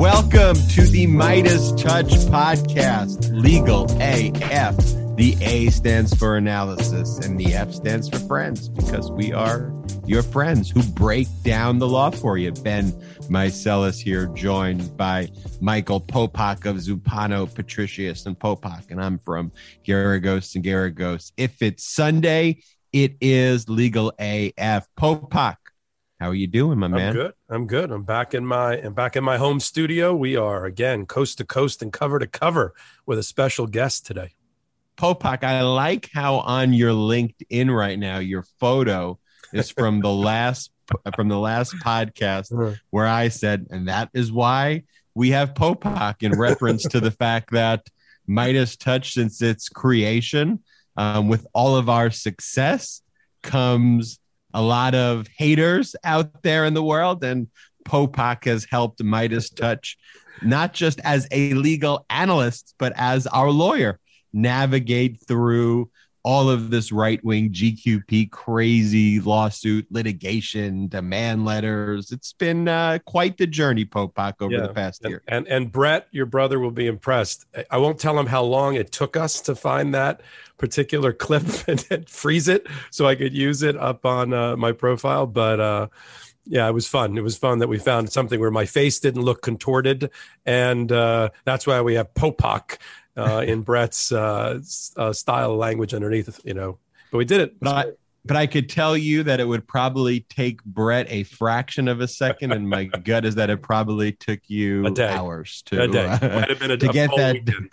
Welcome to the MeidasTouch podcast, Legal AF. The A stands for analysis and the F stands for friends because we are your friends who break down the law for you. Ben Meiselas here, joined by Michael Popok of Zumpano, Patricios, and Popok. And I'm from Geragos and Geragos. If it's Sunday, it is Legal AF. Popok, how are you doing, my man? I'm good. I'm good. I'm back in my I'm back in my home studio. We are again coast to coast and cover to cover with a special guest today. Popok, I like how on your LinkedIn right now your photo is from the last from the last podcast Uh-huh. where I said, and that is why we have Popok in reference to the fact that MeidasTouch, since its creation, um, with all of our success, comes a lot of haters out there in the world, and Popok has helped MeidasTouch not just as a legal analyst, but as our lawyer navigate through all of this right wing GQP crazy lawsuit, litigation, demand letters. It's been uh, quite the journey, Popok, over Yeah. the past And, year. and and Brett, your brother will be impressed. I- won't tell him how long it took us to find that particular clip and, freeze it so I could use it up on uh, my profile, but uh yeah, it was fun. It was fun that we found something where my face didn't look contorted, and uh, that's why we have Popok uh, in Brett's uh, uh, style of language underneath. You know, but we did it. But I, but I could tell you that it would probably take Brett a fraction of a second, and my gut is that it probably took you hours to a day uh, might have been a, to get that- weekend.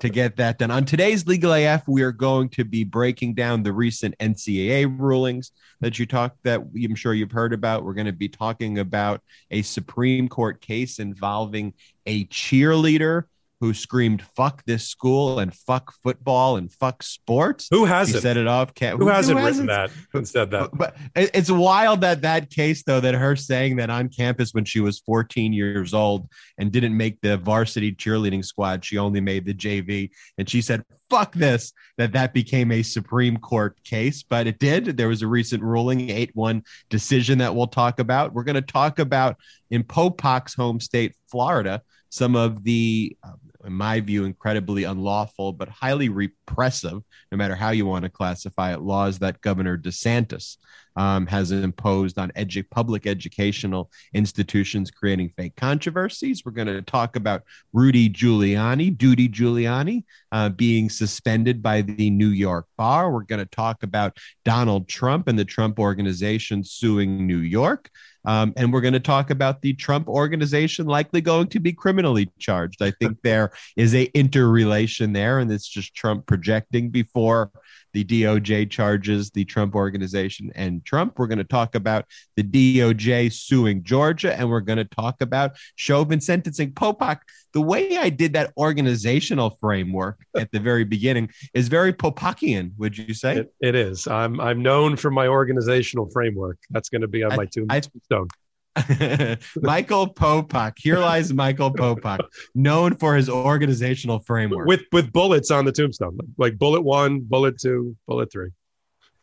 to get that done. On today's Legal AF, we are going to be breaking down the recent NCAA rulings that you talked that I'm sure you've heard about. We're going to be talking about a Supreme Court case involving a cheerleader who screamed "fuck this school" and "fuck football" and "fuck sports." Who hasn't? set it off. Cat- Who hasn't hasn't written that and said that? but it's wild that that case though that her saying that on campus when she was 14 years old and didn't make the varsity cheerleading squad she only made the jv and she said fuck this that that became a supreme court case but it did there was a recent ruling 8-1 decision that we'll talk about we're going to talk about in popok's home state florida some of the um, in my view, incredibly unlawful, but highly repressive, no matter how you want to classify it, laws that Governor DeSantis um, has imposed on edu- public educational institutions creating fake controversies. We're going to talk about Rudy Giuliani, Duty Giuliani, uh, being suspended by the New York bar. We're going to talk about Donald Trump and the Trump organization suing New York. Um, and we're going to talk about the Trump organization likely going to be criminally charged. I think there is a interrelation there, and it's just Trump projecting before the DOJ charges the Trump organization and Trump. We're going to talk about the DOJ suing Georgia, and we're going to talk about Chauvin sentencing. Popok, the way I did that organizational framework at the very beginning is very Popokian, would you say? It, it is. I'm I'm known for my organizational framework. That's going to be on I- my tombstone. Michael Popok. Here lies Michael Popok, known for his organizational framework. with with bullets on the tombstone, like bullet one, bullet two, bullet three.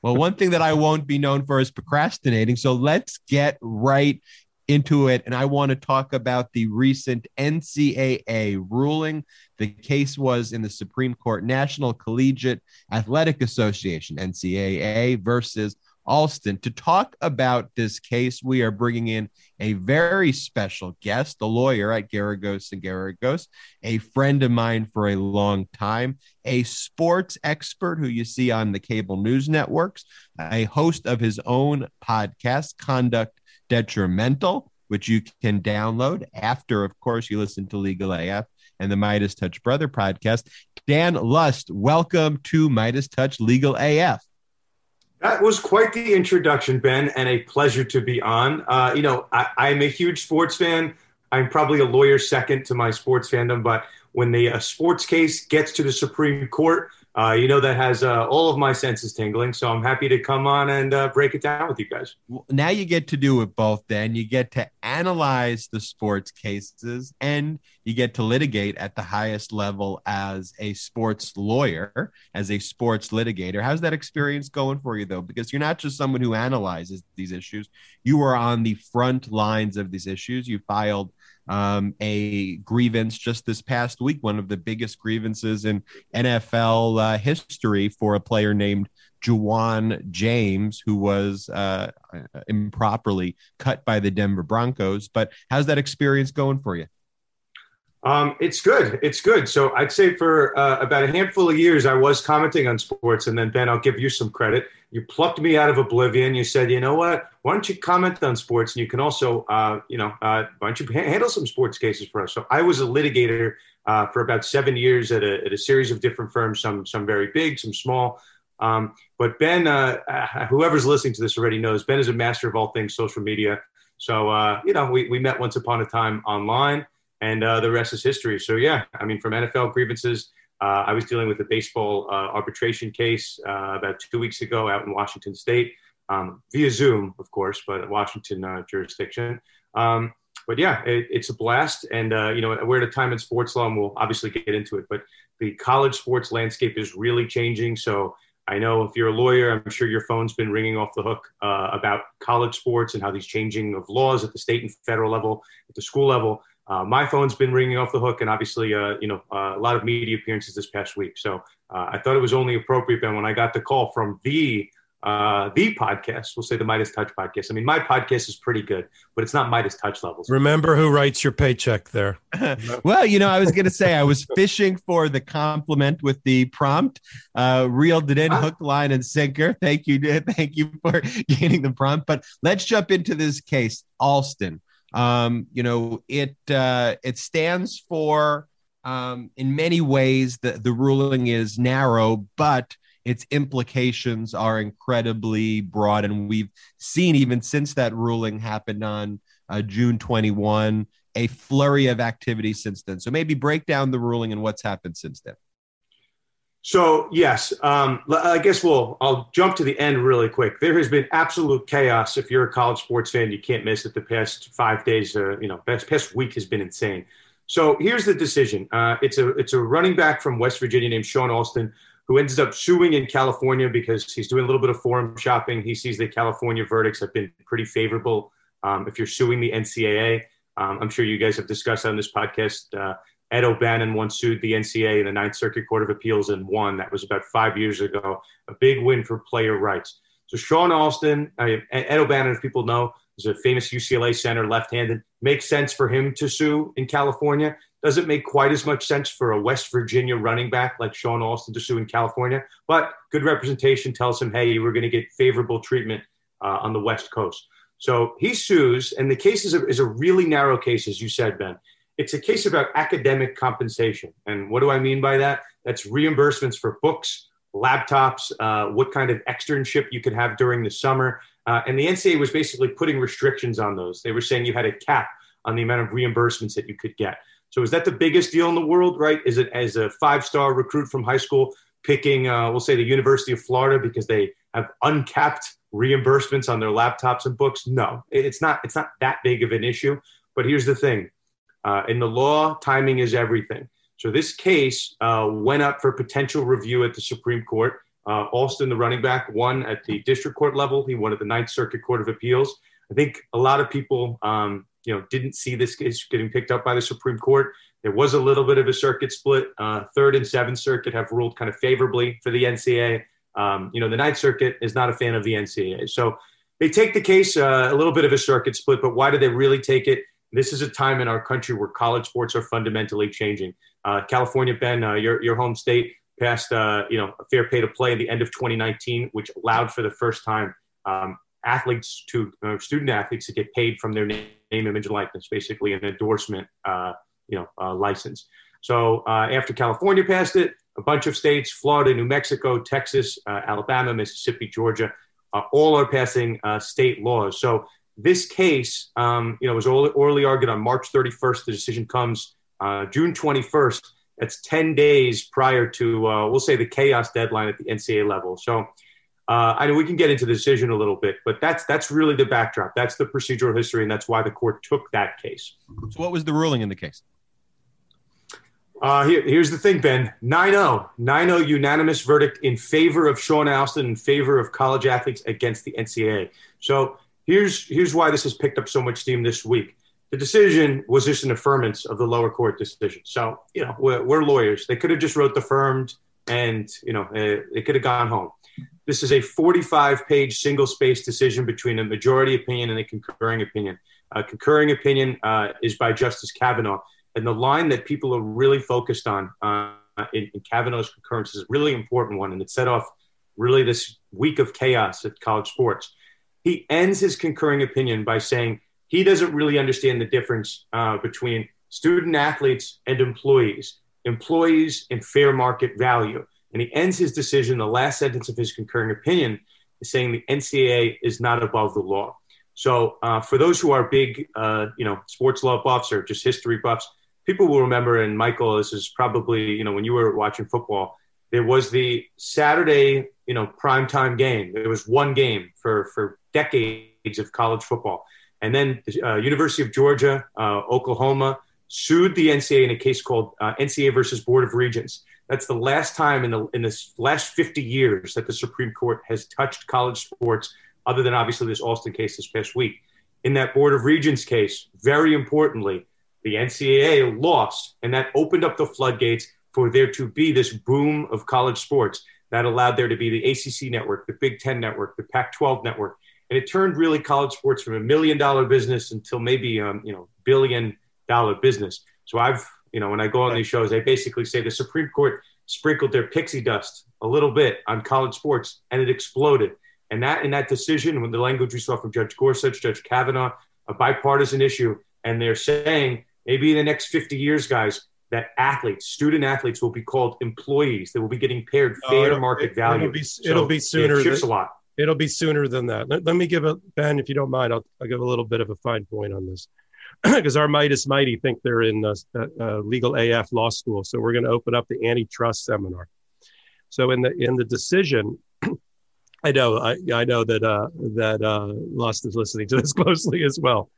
Well, one thing that I won't be known for is procrastinating. So let's get right into it. And I want to talk about the recent NCAA ruling. The case was in the Supreme Court National Collegiate Athletic Association, NCAA, versus Alston. To talk about this case, we are bringing in a very special guest, the lawyer at Geragos and Geragos, a friend of mine for a long time, a sports expert who you see on the cable news networks, a host of his own podcast, Conduct Detrimental, which you can download after, of course, you listen to Legal AF and the MeidasTouch Brother podcast. Dan Lust, welcome to MeidasTouch Legal AF. That was quite the introduction, Ben, and a pleasure to be on. Uh, you know, I, am a huge sports fan. I'm probably a lawyer second to my sports fandom, but when the uh, sports case gets to the Supreme Court, uh, you know that has uh, all of my senses tingling. So I'm happy to come on and uh, break it down with you guys. Now you get to do it both. Then you get to analyze the sports cases, and you get to litigate at the highest level as a sports lawyer, as a sports litigator. How's that experience going for you, though? Because you're not just someone who analyzes these issues; you are on the front lines of these issues. You filed um, a grievance just this past week, one of the biggest grievances in NFL uh, history for a player named Ja'Wuan James, who was uh, improperly cut by the Denver Broncos. But how's that experience going for you? Um, it's good. It's good. So I'd say for uh, about a handful of years, I was commenting on sports. And then, Ben, I'll give you some credit. You plucked me out of oblivion. You said, you know what? Why don't you comment on sports? And you can also, uh, you know, uh, why don't you handle some sports cases for us? So I was a litigator uh, for about seven years at a, at a series of different firms, some, some very big, some small. Um, but Ben, uh, uh, whoever's listening to this already knows, Ben is a master of all things social media. So, you know, we, we met once upon a time online and uh, the rest is history. So yeah, I mean, from NFL grievances, uh, I was dealing with a baseball uh, arbitration case uh, about two weeks ago out in Washington State um, via Zoom, of course, but Washington uh, jurisdiction. Um, but yeah, it, it's a blast, and uh, you know we're at a time in sports law, and we'll obviously get into it. But the college sports landscape is really changing. So I know if you're a lawyer, I'm sure your phone's been ringing off the hook about college sports and how these changing of laws at the state and federal level, at the school level. Uh, my phone's been ringing off the hook, and obviously, uh, you know, uh, a lot of media appearances this past week. So uh, I thought it was only appropriate, Ben, when I got the call from the uh, the podcast, we'll say the MeidasTouch podcast. I mean, my podcast is pretty good, but it's not MeidasTouch levels. Remember who writes your paycheck there? well, you know, I was going to say I was fishing for the compliment with the prompt, uh, reeled it in, ah. hook, line, and sinker. Thank you, thank you for getting the prompt. But let's jump into this case, Alston. Um, you know, it uh, it stands for um, in many ways the the ruling is narrow, but its implications are incredibly broad, and we've seen even since that ruling happened on uh, June 21 a flurry of activity since then. So maybe break down the ruling and what's happened since then. So yes, um, I guess we'll. I'll jump to the end really quick. There has been absolute chaos. If you're a college sports fan, you can't miss it. The past five days, uh, you know, past, past week has been insane. So here's the decision. Uh, it's a it's a running back from West Virginia named Shawne Alston who ends up suing in California because he's doing a little bit of forum shopping. He sees the California verdicts have been pretty favorable. Um, if you're suing the NCAA, um, I'm sure you guys have discussed on this podcast. Uh, Ed O'Bannon once sued the NCAA in the Ninth Circuit Court of Appeals and won. That was about five years ago. A big win for player rights. So Shawne Alston, uh, Ed O'Bannon, as people know, is a famous UCLA center, left-handed. Makes sense for him to sue in California. Doesn't make quite as much sense for a West Virginia running back like Shawne Alston to sue in California. But good representation tells him, hey, you are going to get favorable treatment uh, on the West Coast. So he sues, and the case is a, is a really narrow case, as you said, Ben it's a case about academic compensation. And what do I mean by that? That's reimbursements for books, laptops, uh, what kind of externship you could have during the summer. Uh, and the NCAA was basically putting restrictions on those. They were saying you had a cap on the amount of reimbursements that you could get. So is that the biggest deal in the world, right? Is it as a five-star recruit from high school picking, uh, we'll say, the University of Florida because they have uncapped reimbursements on their laptops and books? No, it's not. It's not that big of an issue. But here's the thing: uh, in the law, timing is everything. So this case uh, went up for potential review at the Supreme Court. Uh, Alston, the running back, won at the district court level. He won at the Ninth Circuit Court of Appeals. I think a lot of people, um, you know, didn't see this case getting picked up by the Supreme Court. There was a little bit of a circuit split. Uh, Third and Seventh Circuit have ruled kind of favorably for the NCAA. Um, you know, the Ninth Circuit is not a fan of the NCAA. So they take the case, uh, a little bit of a circuit split, but why did they really take it? This is a time in our country where college sports are fundamentally changing. Uh, California, Ben, uh, your, your home state, passed uh, you know a fair pay to play at the end of 2019, which allowed for the first time um, athletes to uh, student athletes to get paid from their name, image, and likeness, basically an endorsement uh, you know uh, license. So after California passed it, a bunch of states, Florida, New Mexico, Texas, Alabama, Mississippi, Georgia, all are passing state laws. So this case, um, you know, was orally argued on March 31st. The decision comes uh, June 21st. That's 10 days prior to, uh, we'll say, the chaos deadline at the NCAA level. So uh, I know we can get into the decision a little bit, but that's that's really the backdrop. That's the procedural history, and that's why the court took that case. So, what was the ruling in the case? Uh, here, here's the thing, Ben 9 0. 9 0 unanimous verdict in favor of Shawne Alston, in favor of college athletes against the NCAA. So here's, here's why this has picked up so much steam this week. The decision was just an affirmance of the lower court decision. So, you know, we're, we're lawyers. They could have just wrote the affirmed and, you know, uh, they could have gone home. This is a 45 page single space decision between a majority opinion and a concurring opinion. A concurring opinion uh, is by Justice Kavanaugh and the line that people are really focused on uh, in, in Kavanaugh's concurrence is a really important one, and it set off really this week of chaos at college sports. He ends his concurring opinion by saying he doesn't really understand the difference uh, between student athletes and employees, employees and fair market value. And he ends his decision, the last sentence of his concurring opinion, is saying the NCAA is not above the law. So, uh, for those who are big, uh, you know, sports law buffs or just history buffs, people will remember, and Michael, this is probably, you know, when you were watching football, there was the Saturday, you know, primetime game. It was one game for, for decades of college football. And then uh, University of Georgia, uh, Oklahoma sued the NCAA in a case called uh, NCAA versus Board of Regents. That's the last time in the in this last 50 years that the Supreme Court has touched college sports, other than obviously this Alston case this past week. In that Board of Regents case, very importantly, the NCAA lost, and that opened up the floodgates for there to be this boom of college sports that allowed there to be the ACC network, the Big Ten network, the Pac-12 network, and it turned really college sports from a million dollar business until maybe um, you know billion dollar business. So I've you know when I go on these shows, I basically say the Supreme Court sprinkled their pixie dust a little bit on college sports, and it exploded. And that in that decision, when the language we saw from Judge Gorsuch, Judge Kavanaugh, a bipartisan issue, and they're saying maybe in the next 50 years, guys, that athletes, student athletes, will be called employees. They will be getting paid fair market it, value. It'll be, so it'll be sooner. It shifts than, a lot. It'll be sooner than that. Let, let, me give a Ben, if you don't mind, I'll, I'll give a little bit of a fine point on this because our Meidas Mighty think they're in uh, uh, legal AF law school. So we're going to open up the antitrust seminar. So in the in the decision, I know I, I know that uh, that uh, Lust is listening to this closely as well.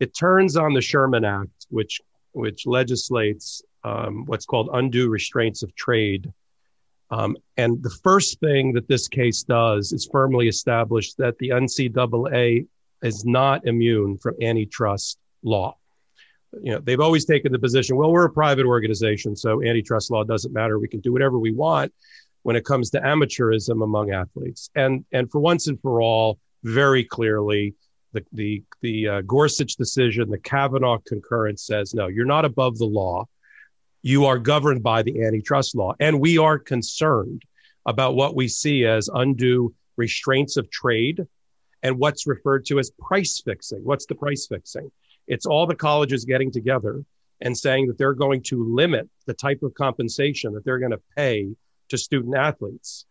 It turns on the Sherman Act, which which legislates um, what's called undue restraints of trade. Um, and the first thing that this case does is firmly establish that the NCAA is not immune from antitrust law. You know, they've always taken the position, well, we're a private organization, so antitrust law doesn't matter. We can do whatever we want when it comes to amateurism among athletes. And and for once and for all, very clearly, the the the uh, Gorsuch decision, the Kavanaugh concurrence says no, you're not above the law. You are governed by the antitrust law, and we are concerned about what we see as undue restraints of trade and what's referred to as price fixing. What's the price fixing? It's all the colleges getting together and saying that they're going to limit the type of compensation that they're going to pay to student athletes.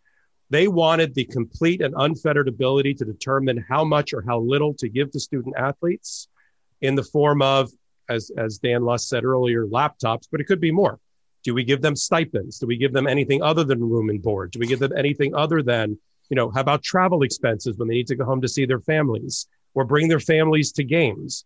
They wanted the complete and unfettered ability to determine how much or how little to give to student athletes in the form of, as, as Dan Lust said earlier, laptops, but it could be more. Do we give them stipends? Do we give them anything other than room and board? Do we give them anything other than, you know, how about travel expenses when they need to go home to see their families or bring their families to games?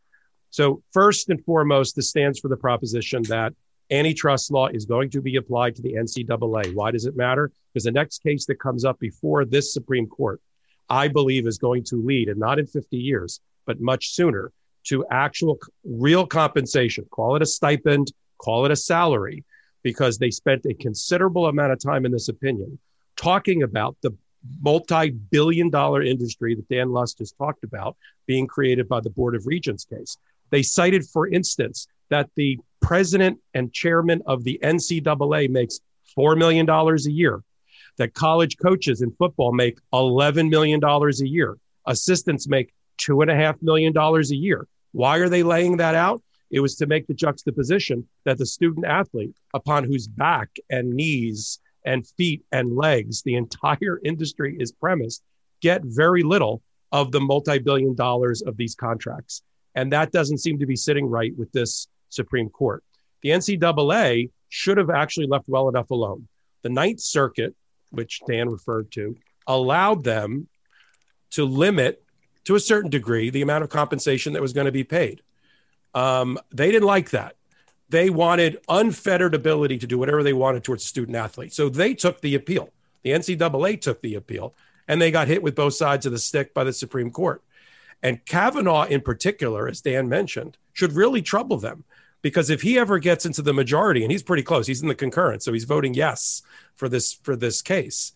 So, first and foremost, this stands for the proposition that antitrust law is going to be applied to the NCAA. Why does it matter? Because the next case that comes up before this Supreme Court, I believe, is going to lead, and not in 50 years, but much sooner, to actual real compensation. Call it a stipend, call it a salary, because they spent a considerable amount of time in this opinion talking about the multi billion dollar industry that Dan Lust just talked about being created by the Board of Regents case. They cited, for instance, that the president and chairman of the NCAA makes $4 million a year, that college coaches in football make $11 million a year, assistants make $2.5 million a year. Why are they laying that out? It was to make the juxtaposition that the student athlete, upon whose back and knees and feet and legs the entire industry is premised, get very little of the multi billion dollars of these contracts. And that doesn't seem to be sitting right with this Supreme Court. The NCAA should have actually left well enough alone. The Ninth Circuit, which Dan referred to, allowed them to limit to a certain degree the amount of compensation that was going to be paid. Um, they didn't like that. They wanted unfettered ability to do whatever they wanted towards student athletes. So they took the appeal. The NCAA took the appeal and they got hit with both sides of the stick by the Supreme Court. And Kavanaugh, in particular, as Dan mentioned, should really trouble them because if he ever gets into the majority, and he's pretty close, he's in the concurrence, so he's voting yes for this for this case.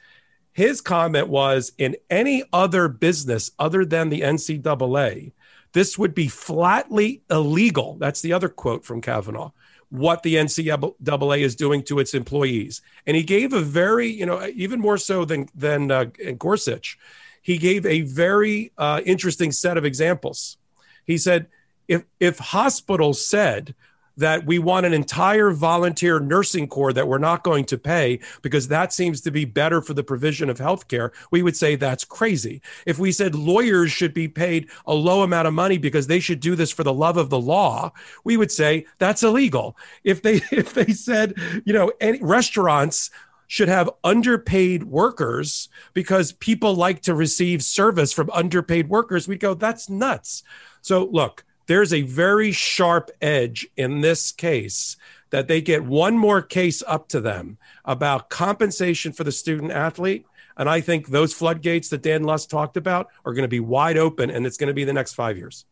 His comment was in any other business other than the NCAA, this would be flatly illegal. That's the other quote from Kavanaugh. What the NCAA is doing to its employees, and he gave a very, you know, even more so than than uh, Gorsuch, he gave a very uh, interesting set of examples. He said, if if hospitals said that we want an entire volunteer nursing corps that we're not going to pay because that seems to be better for the provision of health care, we would say that's crazy. If we said lawyers should be paid a low amount of money because they should do this for the love of the law, we would say that's illegal. If they if they said, you know, any restaurants should have underpaid workers because people like to receive service from underpaid workers, we'd go, that's nuts. So look, there's a very sharp edge in this case that they get one more case up to them about compensation for the student athlete. And I think those floodgates that Dan Lust talked about are going to be wide open, and it's going to be the next five years.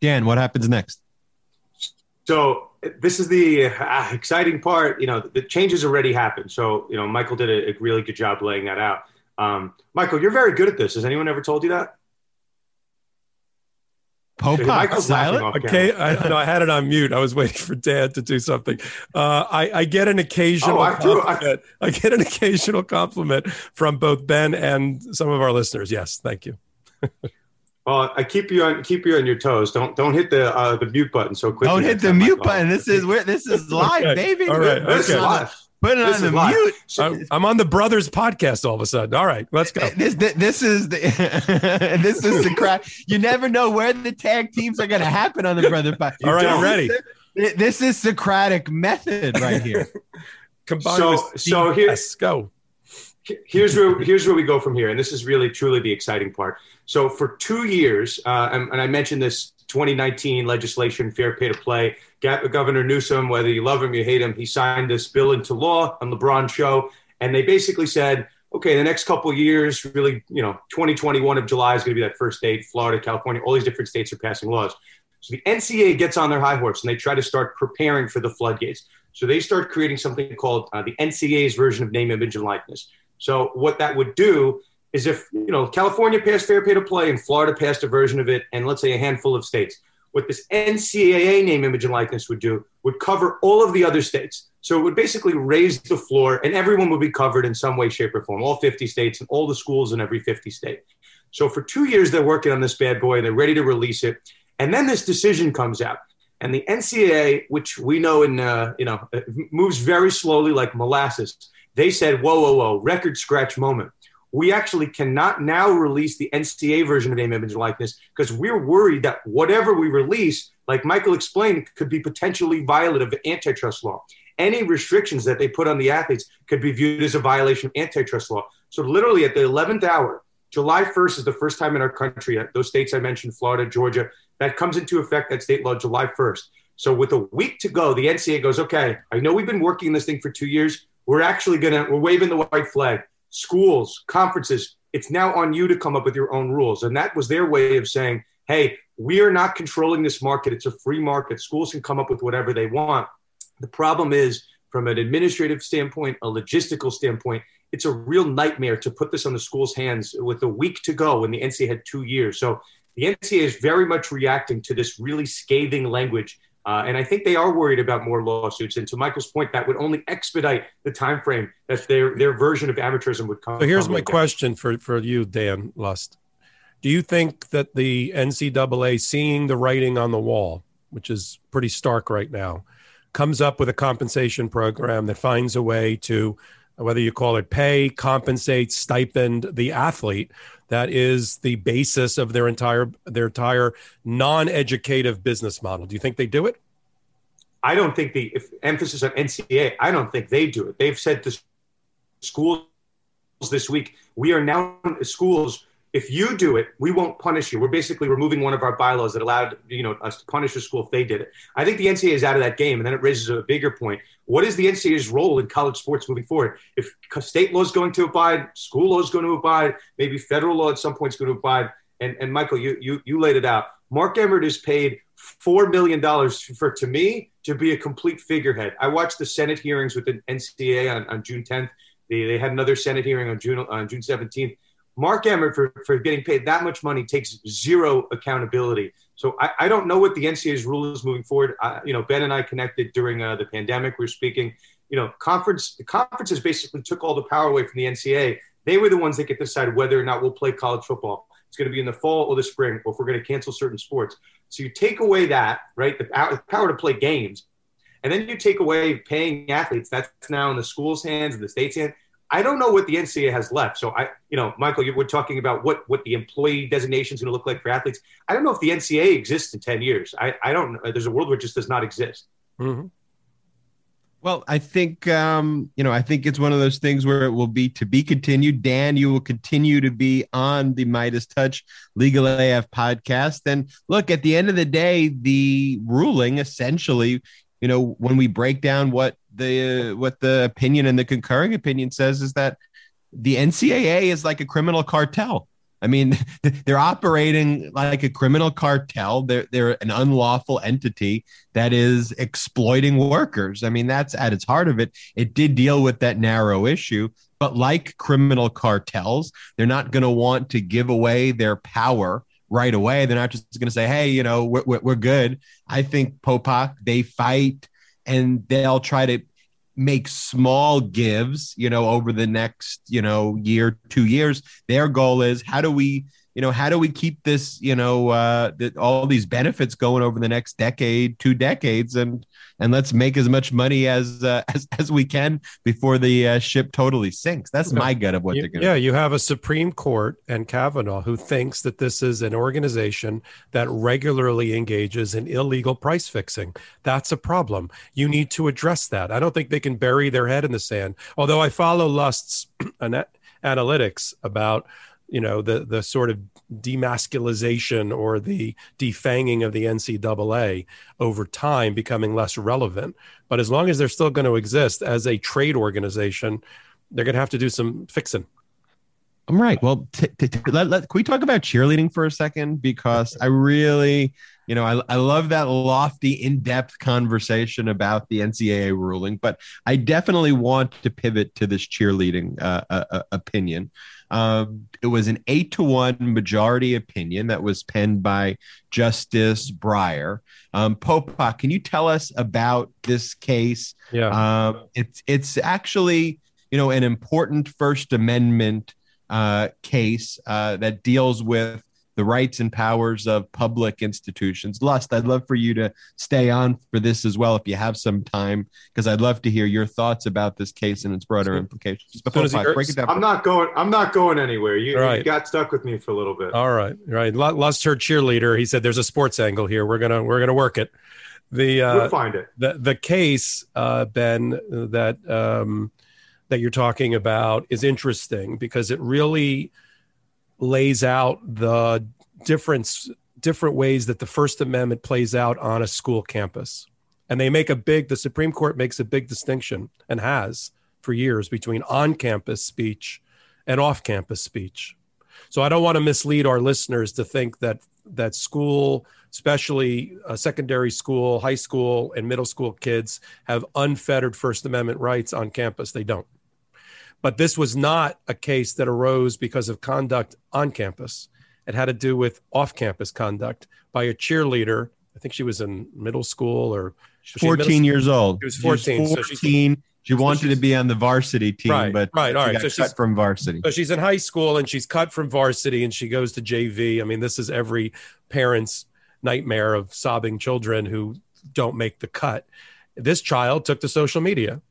Dan, what happens next? So this is the uh, exciting part. You know, the changes already happened. So you know, Michael did a, a really good job laying that out. Um, Michael, you're very good at this. Has anyone ever told you that? Popok silent. Okay, I, no, I had it on mute. I was waiting for Dad to do something. Uh, I, I, get an occasional oh, I compliment. I, I, get an occasional compliment from both Ben and some of our listeners. Yes, thank you. well, I keep you on keep you on your toes. Don't don't hit the uh, the mute button so quickly. Don't hit the mute button. This is where this is live, okay. baby. All right, this okay. is live. Put it on the mute. I'm, I'm, on the Brothers podcast all of a sudden. All right, let's go. This this, this is the this is the crack. You never know where the tag teams are going to happen on the Brother podcast. all right, I'm ready. This is Socratic method right here. Combined so so here, let's go. Here's where here's where we go from here, and this is really truly the exciting part. So for two years, uh, and, and I mentioned this 2019 legislation, fair pay to play. Governor Newsom, whether you love him, you hate him, he signed this bill into law on LeBron show. And they basically said, okay, the next couple years, really, you know, 2021 of July is going to be that first date. Florida, California, all these different states are passing laws. So the NCAA gets on their high horse and they try to start preparing for the floodgates. So they start creating something called uh, the NCAA's version of name, image, and likeness. So what that would do is if you know California passed fair pay to play and Florida passed a version of it, and let's say a handful of states, what this NCAA name, image, and likeness would do would cover all of the other states. So it would basically raise the floor, and everyone would be covered in some way, shape, or form. All 50 states and all the schools in every 50 state. So for two years, they're working on this bad boy, and they're ready to release it. And then this decision comes out, and the NCAA, which we know in uh, you know moves very slowly like molasses, they said, "Whoa, whoa, whoa! Record scratch moment." We actually cannot now release the NCA version of name, image, and likeness because we're worried that whatever we release, like Michael explained, could be potentially violative of antitrust law. Any restrictions that they put on the athletes could be viewed as a violation of antitrust law. So, literally, at the 11th hour, July 1st is the first time in our country, those states I mentioned, Florida, Georgia, that comes into effect, that state law, July 1st. So, with a week to go, the NCAA goes, okay, I know we've been working this thing for two years. We're actually going to, we're waving the white flag schools, conferences, it's now on you to come up with your own rules. And that was their way of saying, hey, we are not controlling this market. It's a free market. Schools can come up with whatever they want. The problem is, from an administrative standpoint, a logistical standpoint, it's a real nightmare to put this on the school's hands with a week to go when the NCAA had two years. So the NCAA is very much reacting to this really scathing language uh, and I think they are worried about more lawsuits. And to Michael's point, that would only expedite the time frame that their their version of amateurism would come. So here's my question for for you, Dan Lust. Do you think that the NCAA, seeing the writing on the wall, which is pretty stark right now, comes up with a compensation program that finds a way to whether you call it pay, compensate, stipend the athlete. That is the basis of their entire their entire non-educative business model. Do you think they do it? I don't think the emphasis on NCA. I don't think they do it. They've said to schools this week, we are now schools if you do it, we won't punish you. We're basically removing one of our bylaws that allowed you know us to punish a school if they did it. I think the NCAA is out of that game, and then it raises a bigger point. What is the NCAA's role in college sports moving forward? If state law is going to abide, school law is going to abide, maybe federal law at some point is going to abide. And, and Michael, you, you you laid it out. Mark Emmert is paid four million dollars for to me to be a complete figurehead. I watched the Senate hearings with the NCAA on, on June 10th. They, they had another Senate hearing on June on June 17th Mark Emmert for, for getting paid that much money takes zero accountability. So I, I don't know what the NCAA's rule is moving forward. I, you know, Ben and I connected during uh, the pandemic. We are speaking. You know, conference the conferences basically took all the power away from the NCAA. They were the ones that get to decide whether or not we'll play college football. It's going to be in the fall or the spring, or if we're going to cancel certain sports. So you take away that, right, the power to play games, and then you take away paying athletes. That's now in the school's hands and the state's hands. I don't know what the NCAA has left. So I, you know, Michael, you were talking about what what the employee designation is going to look like for athletes. I don't know if the NCAA exists in ten years. I, I don't. There's a world where it just does not exist. Mm-hmm. Well, I think um, you know, I think it's one of those things where it will be to be continued. Dan, you will continue to be on the MeidasTouch Legal AF podcast. And look, at the end of the day, the ruling essentially, you know, when we break down what the what the opinion and the concurring opinion says is that the NCAA is like a criminal cartel. I mean, they're operating like a criminal cartel. They're they're an unlawful entity that is exploiting workers. I mean, that's at its heart of it. It did deal with that narrow issue, but like criminal cartels, they're not going to want to give away their power right away. They're not just going to say, "Hey, you know, we're, we're good." I think Popok they fight and they'll try to make small gives, you know, over the next, you know, year, two years. Their goal is how do we, you know, how do we keep this, you know, uh, the, all these benefits going over the next decade, two decades, and and let's make as much money as uh, as, as we can before the uh, ship totally sinks. That's my gut of what you, they're going. Yeah, do. you have a Supreme Court and Kavanaugh who thinks that this is an organization that regularly engages in illegal price fixing. That's a problem. You need to address that. I don't think they can bury their head in the sand. Although I follow Lust's analytics about you know the the sort of demasculization or the defanging of the NCAA over time becoming less relevant. But as long as they're still going to exist as a trade organization, they're going to have to do some fixing. I'm right. Well, t- t- t- let, let, can we talk about cheerleading for a second? Because I really, you know, I, I love that lofty, in depth conversation about the NCAA ruling, but I definitely want to pivot to this cheerleading uh, uh, uh opinion. Um, it was an eight to one majority opinion that was penned by Justice Breyer. Um, Popok, can you tell us about this case? Yeah, um, it's it's actually you know an important First Amendment uh, case uh, that deals with the rights and powers of public institutions. Lust, I'd love for you to stay on for this as well if you have some time, because I'd love to hear your thoughts about this case and its broader implications. Before break it down. I'm not going. I'm not going anywhere. You, right. you, got stuck with me for a little bit. All right, right. Lust her cheerleader. He said, "There's a sports angle here. We're gonna we're gonna work it." The uh, we'll find it. The the case, uh, Ben, that um, that you're talking about is interesting because it really lays out the difference different ways that the first amendment plays out on a school campus. And they make a big the supreme court makes a big distinction and has for years between on-campus speech and off-campus speech. So i don't want to mislead our listeners to think that that school especially uh, secondary school high school and middle school kids have unfettered first amendment rights on campus. They don't but this was not a case that arose because of conduct on campus. It had to do with off campus conduct by a cheerleader. I think she was in middle school or 14 years old. She was 14. She was 14. So she wanted so to be on the varsity team, right, but right, all right. so she's from varsity. So she's in high school and she's cut from varsity and she goes to JV. I mean, this is every parent's nightmare of sobbing children who don't make the cut. This child took to social media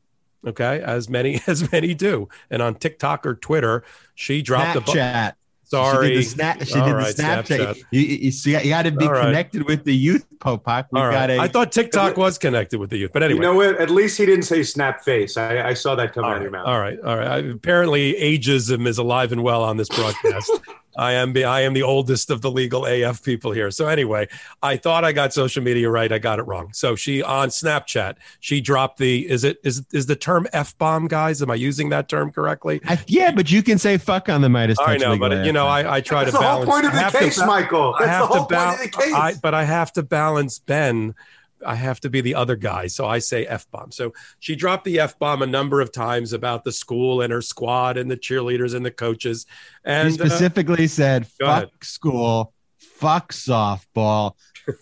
Okay, as many as many do, and on TikTok or Twitter, she dropped a bu- Snapchat. Sorry, She did the, snap, she did right, the Snapchat. Snapchat. You, you, see, you got to be All right. connected with the youth, Popok. We All got right. a. I thought TikTok was connected with the youth, but anyway. You know what? At least he didn't say snap face. I, I saw that come all out of your mouth. all right, all right. I, apparently, ageism is alive and well on this broadcast. I am the I am the oldest of the legal AF people here. So anyway, I thought I got social media right. I got it wrong. So she on Snapchat, she dropped the is it is is the term f bomb, guys? Am I using that term correctly? I- yeah, but you can say fuck on the Meidas. I know, Legal but you know, I, I try That's to the whole balance. point of the have to case, Michael. That's the whole to bal- point of the case. I, but I have to balance Ben. I have to be the other guy, so I say f bomb. So she dropped the f bomb a number of times about the school and her squad and the cheerleaders and the coaches. He And uh, specifically said, fuck ahead. school, fuck softball,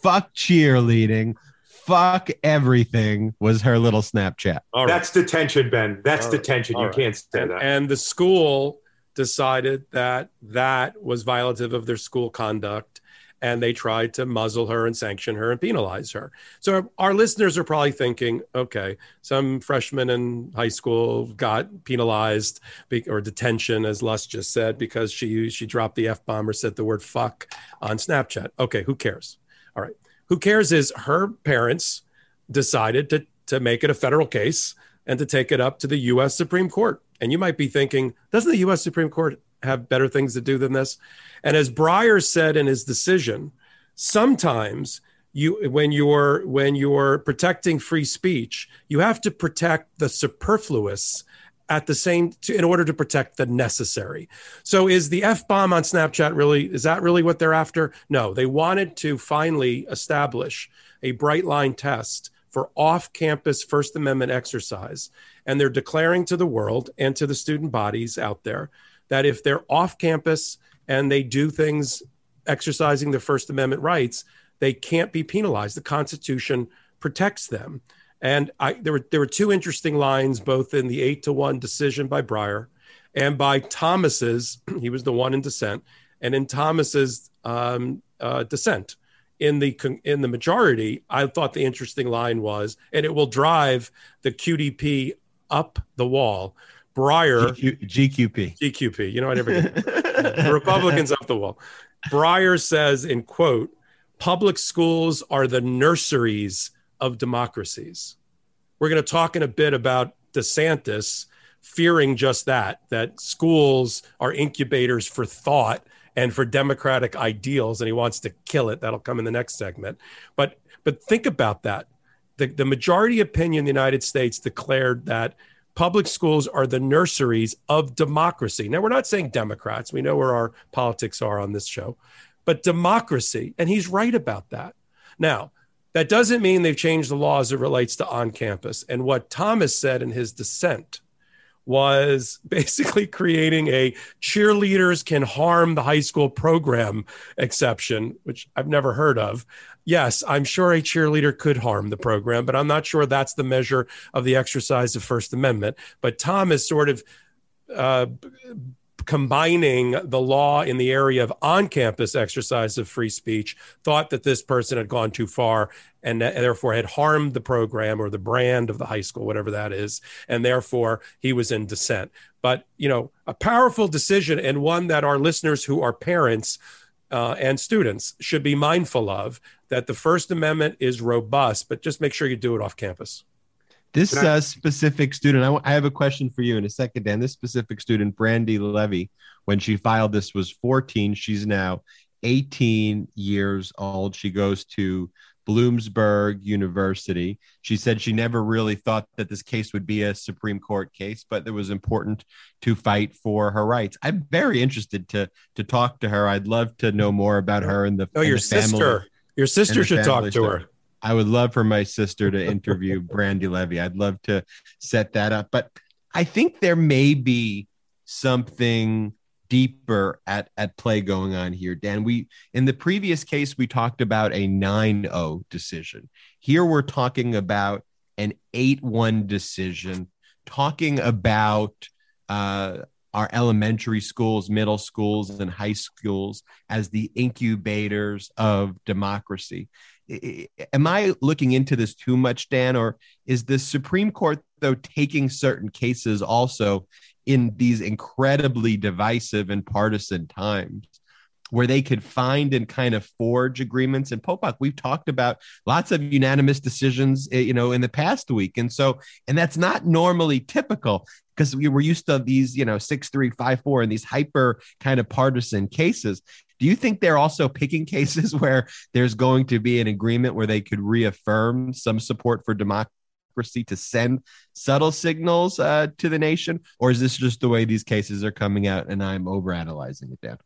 fuck cheerleading, fuck everything was her little Snapchat. all right. That's detention, Ben. That's All right. detention. All You right. can't say and, that. and the school decided that that was violative of their school conduct and they tried to muzzle her and sanction her and penalize her. So our listeners are probably thinking okay some freshman in high school got penalized or detention as Lust just said because she she dropped the f-bomb or said the word fuck on snapchat. Okay who cares? All right. Who cares is her parents decided to to make it a federal case and to take it up to the US Supreme Court. And you might be thinking, doesn't the US Supreme Court have better things to do than this? And as Breyer said in his decision, sometimes you when you're when you're protecting free speech, you have to protect the superfluous at the same to, in order to protect the necessary. So is the F bomb on Snapchat really is that really what they're after? No, they wanted to finally establish a bright line test for off-campus First Amendment exercise and they're declaring to the world and to the student bodies out there that if they're off campus and they do things exercising their First Amendment rights, they can't be penalized. The Constitution protects them. And I, there were there were two interesting lines, both in the eight to one decision by Breyer and by Thomas's. He was the one in dissent, and in Thomas's um, uh, dissent. In the in the majority, I thought the interesting line was, and it will drive the QDP up the wall. Breyer, GQ, GQP. GQP. You know, I never get Republicans off the wall. Breyer says, in quote, public schools are the nurseries of democracies. We're going to talk in a bit about DeSantis fearing just that, that schools are incubators for thought and for democratic ideals, and he wants to kill it. That'll come in the next segment. But but think about that. The, the majority opinion in the United States declared that public schools are the nurseries of democracy. Now, we're not saying Democrats. We know where our politics are on this show, but democracy. And he's right about that. Now, that doesn't mean they've changed the law as it relates to on campus. And what Thomas said in his dissent was basically creating a cheerleaders can harm the high school program exception, which I've never heard of. Yes, I'm sure a cheerleader could harm the program, but I'm not sure that's the measure of the exercise of First Amendment. But Thomas sort of uh, combining the law in the area of on campus exercise of free speech, thought that this person had gone too far and, therefore had harmed the program or the brand of the high school, whatever that is. And therefore he was in dissent. But, you know, a powerful decision and one that our listeners who are parents uh, and students should be mindful of that the First Amendment is robust, but just make sure you do it off campus. This Can I- uh, specific student, I, w- I have a question for you in a second, Dan. This specific student, Brandi Levy, when she filed this was 14. She's now 18 years old. She goes to Bloomsburg University. She said she never really thought that this case would be a Supreme Court case, but it was important to fight for her rights. I'm very interested to to talk to her. I'd love to know more about her and the Oh, and your the family- sister. Your sister should talk to her. I would love for my sister to interview Brandi Levy. I'd love to set that up. But I think there may be something deeper at, at play going on here, Dan. We in the previous case we talked about a 9-0 decision. Here we're talking about an 8-1 decision, talking about uh, our elementary schools, middle schools, and high schools as the incubators of democracy. Am I looking into this too much, Dan, or is the Supreme Court though taking certain cases also in these incredibly divisive and partisan times where they could find and kind of forge agreements. And Popok, we've talked about lots of unanimous decisions, eh, you know, in the past week. And so, and that's not normally typical because we were used to these, you know, six, three, five, four, and these hyper kind of partisan cases. Do you think they're also picking cases where there's going to be an agreement where they could reaffirm some support for democracy to send subtle signals uh, to the nation? Or is this just the way these cases are coming out and I'm overanalyzing it, Dan?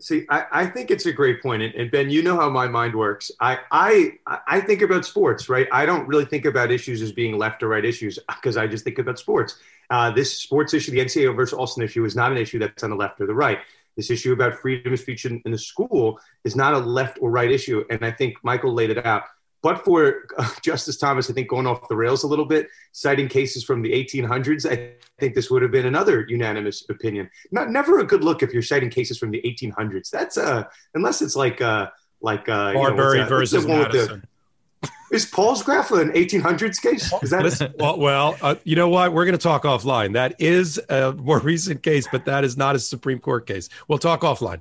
See, I, I, think it's a great point, and, and, Ben, you know how my mind works. I, I I think about sports, right? I don't really think about issues as being left or right issues because I just think about sports. Uh, this sports issue, the NCAA versus Alston issue, is not an issue that's on the left or the right. This issue about freedom of speech in, in the school is not a left or right issue, and I think Michael laid it out. But for uh, Justice Thomas, I think going off the rails a little bit, citing cases from the 1800s, I think this would have been another unanimous opinion. Not never a good look if you're citing cases from the 1800s. That's uh, unless it's like uh, like uh, Marbury you know, versus Madison. Is Palsgraf an 1800s case? Is that Listen, well, well uh, you know what? We're going to talk offline. That is a more recent case, but that is not a Supreme Court case. We'll talk offline.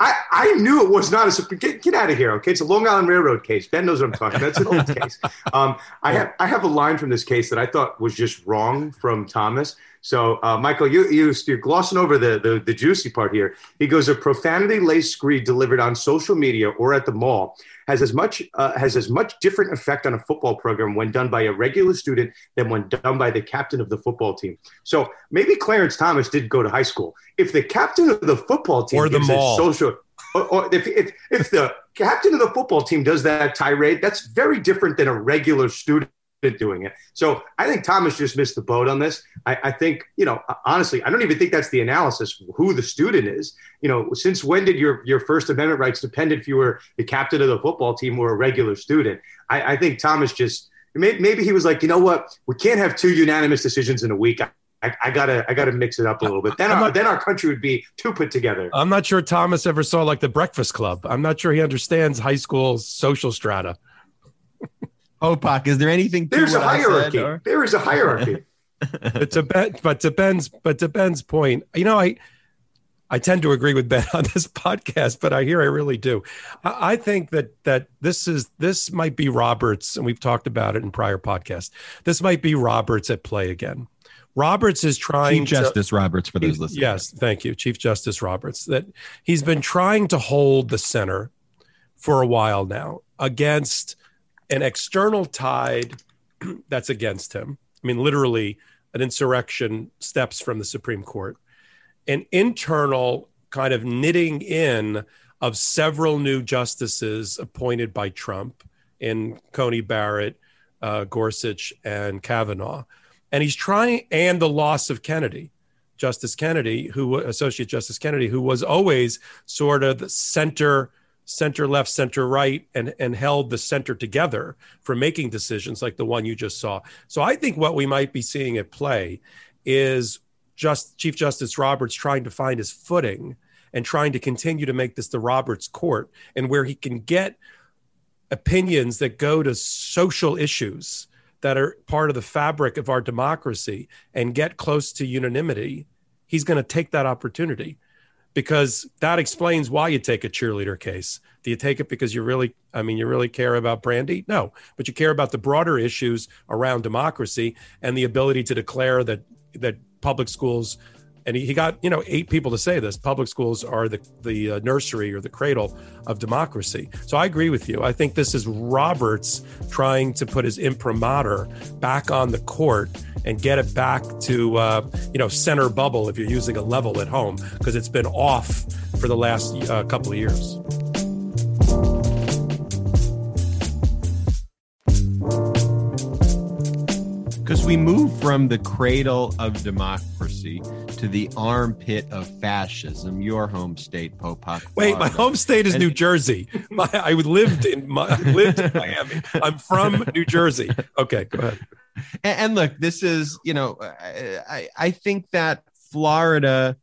I, I knew it was not a Get, get out of here, okay? It's a Long Island Railroad case. Ben knows what I'm talking. about. That's an old case. Um, I have I have a line from this case that I thought was just wrong from Thomas. So, uh, Michael, you, you, you're glossing over the, the, the juicy part here. He goes, a profanity laced screed delivered on social media or at the mall has as much uh, has as much different effect on a football program when done by a regular student than when done by the captain of the football team. So maybe Clarence Thomas did go to high school. If the captain of the football team or the mall. social or, or if, if, if the captain of the football team does that tirade, that's very different than a regular student doing it. So I think Thomas just missed the boat on this. I, I, think, you know, honestly, I don't even think that's the analysis who the student is. You know, since when did your your First Amendment rights depend if you were the captain of the football team or a regular student? I, I think Thomas just maybe he was like, you know what, we can't have two unanimous decisions in a week. I, I, gotta I gotta mix it up a little bit. Then our, not, then our country would be too put together. I'm not sure Thomas ever saw like the Breakfast Club. I'm not sure he understands high school social strata. Popok, is there anything? There's a hierarchy. Said, there is a hierarchy. but to Ben, but to Ben's, but to Ben's point, you know, I, I tend to agree with Ben on this podcast, but I hear I really do. I, I think that that this is this might be Roberts, and we've talked about it in prior podcasts. This might be Roberts at play again. Roberts is trying Chief Justice to, Roberts for those listeners. Yes, thank you, Chief Justice Roberts. That he's been trying to hold the center for a while now against an external tide that's against him. I mean, literally, an insurrection steps from the Supreme Court, an internal kind of knitting in of several new justices appointed by Trump in Coney Barrett, uh, Gorsuch, and Kavanaugh. And he's trying, and the loss of Kennedy, Justice Kennedy, who Associate Justice Kennedy, who was always sort of the center center left, center right, and, and held the center together for making decisions like the one you just saw. So I think what we might be seeing at play is just Chief Justice Roberts trying to find his footing and trying to continue to make this the Roberts court and where he can get opinions that go to social issues that are part of the fabric of our democracy and get close to unanimity, he's going to take that opportunity because that explains why you take a cheerleader case. Do you take it because you really, I mean, you really care about Brandi? No, but you care about the broader issues around democracy and the ability to declare that that public schools and he, he got you know eight people to say this. Public schools are the the uh, nursery or the cradle of democracy. So i agree with you. I think this is roberts trying to put his imprimatur back on the court and get it back to uh, you know center bubble if you're using a level at home because it's been off for the last uh, couple of years because we move from the cradle of democracy to the armpit of fascism. Your home state, Popok. Wait, my home state is and, New Jersey. My, I lived in my, lived in Miami. I'm from New Jersey. Okay, go ahead. And, and look, this is you know, I, I think that Florida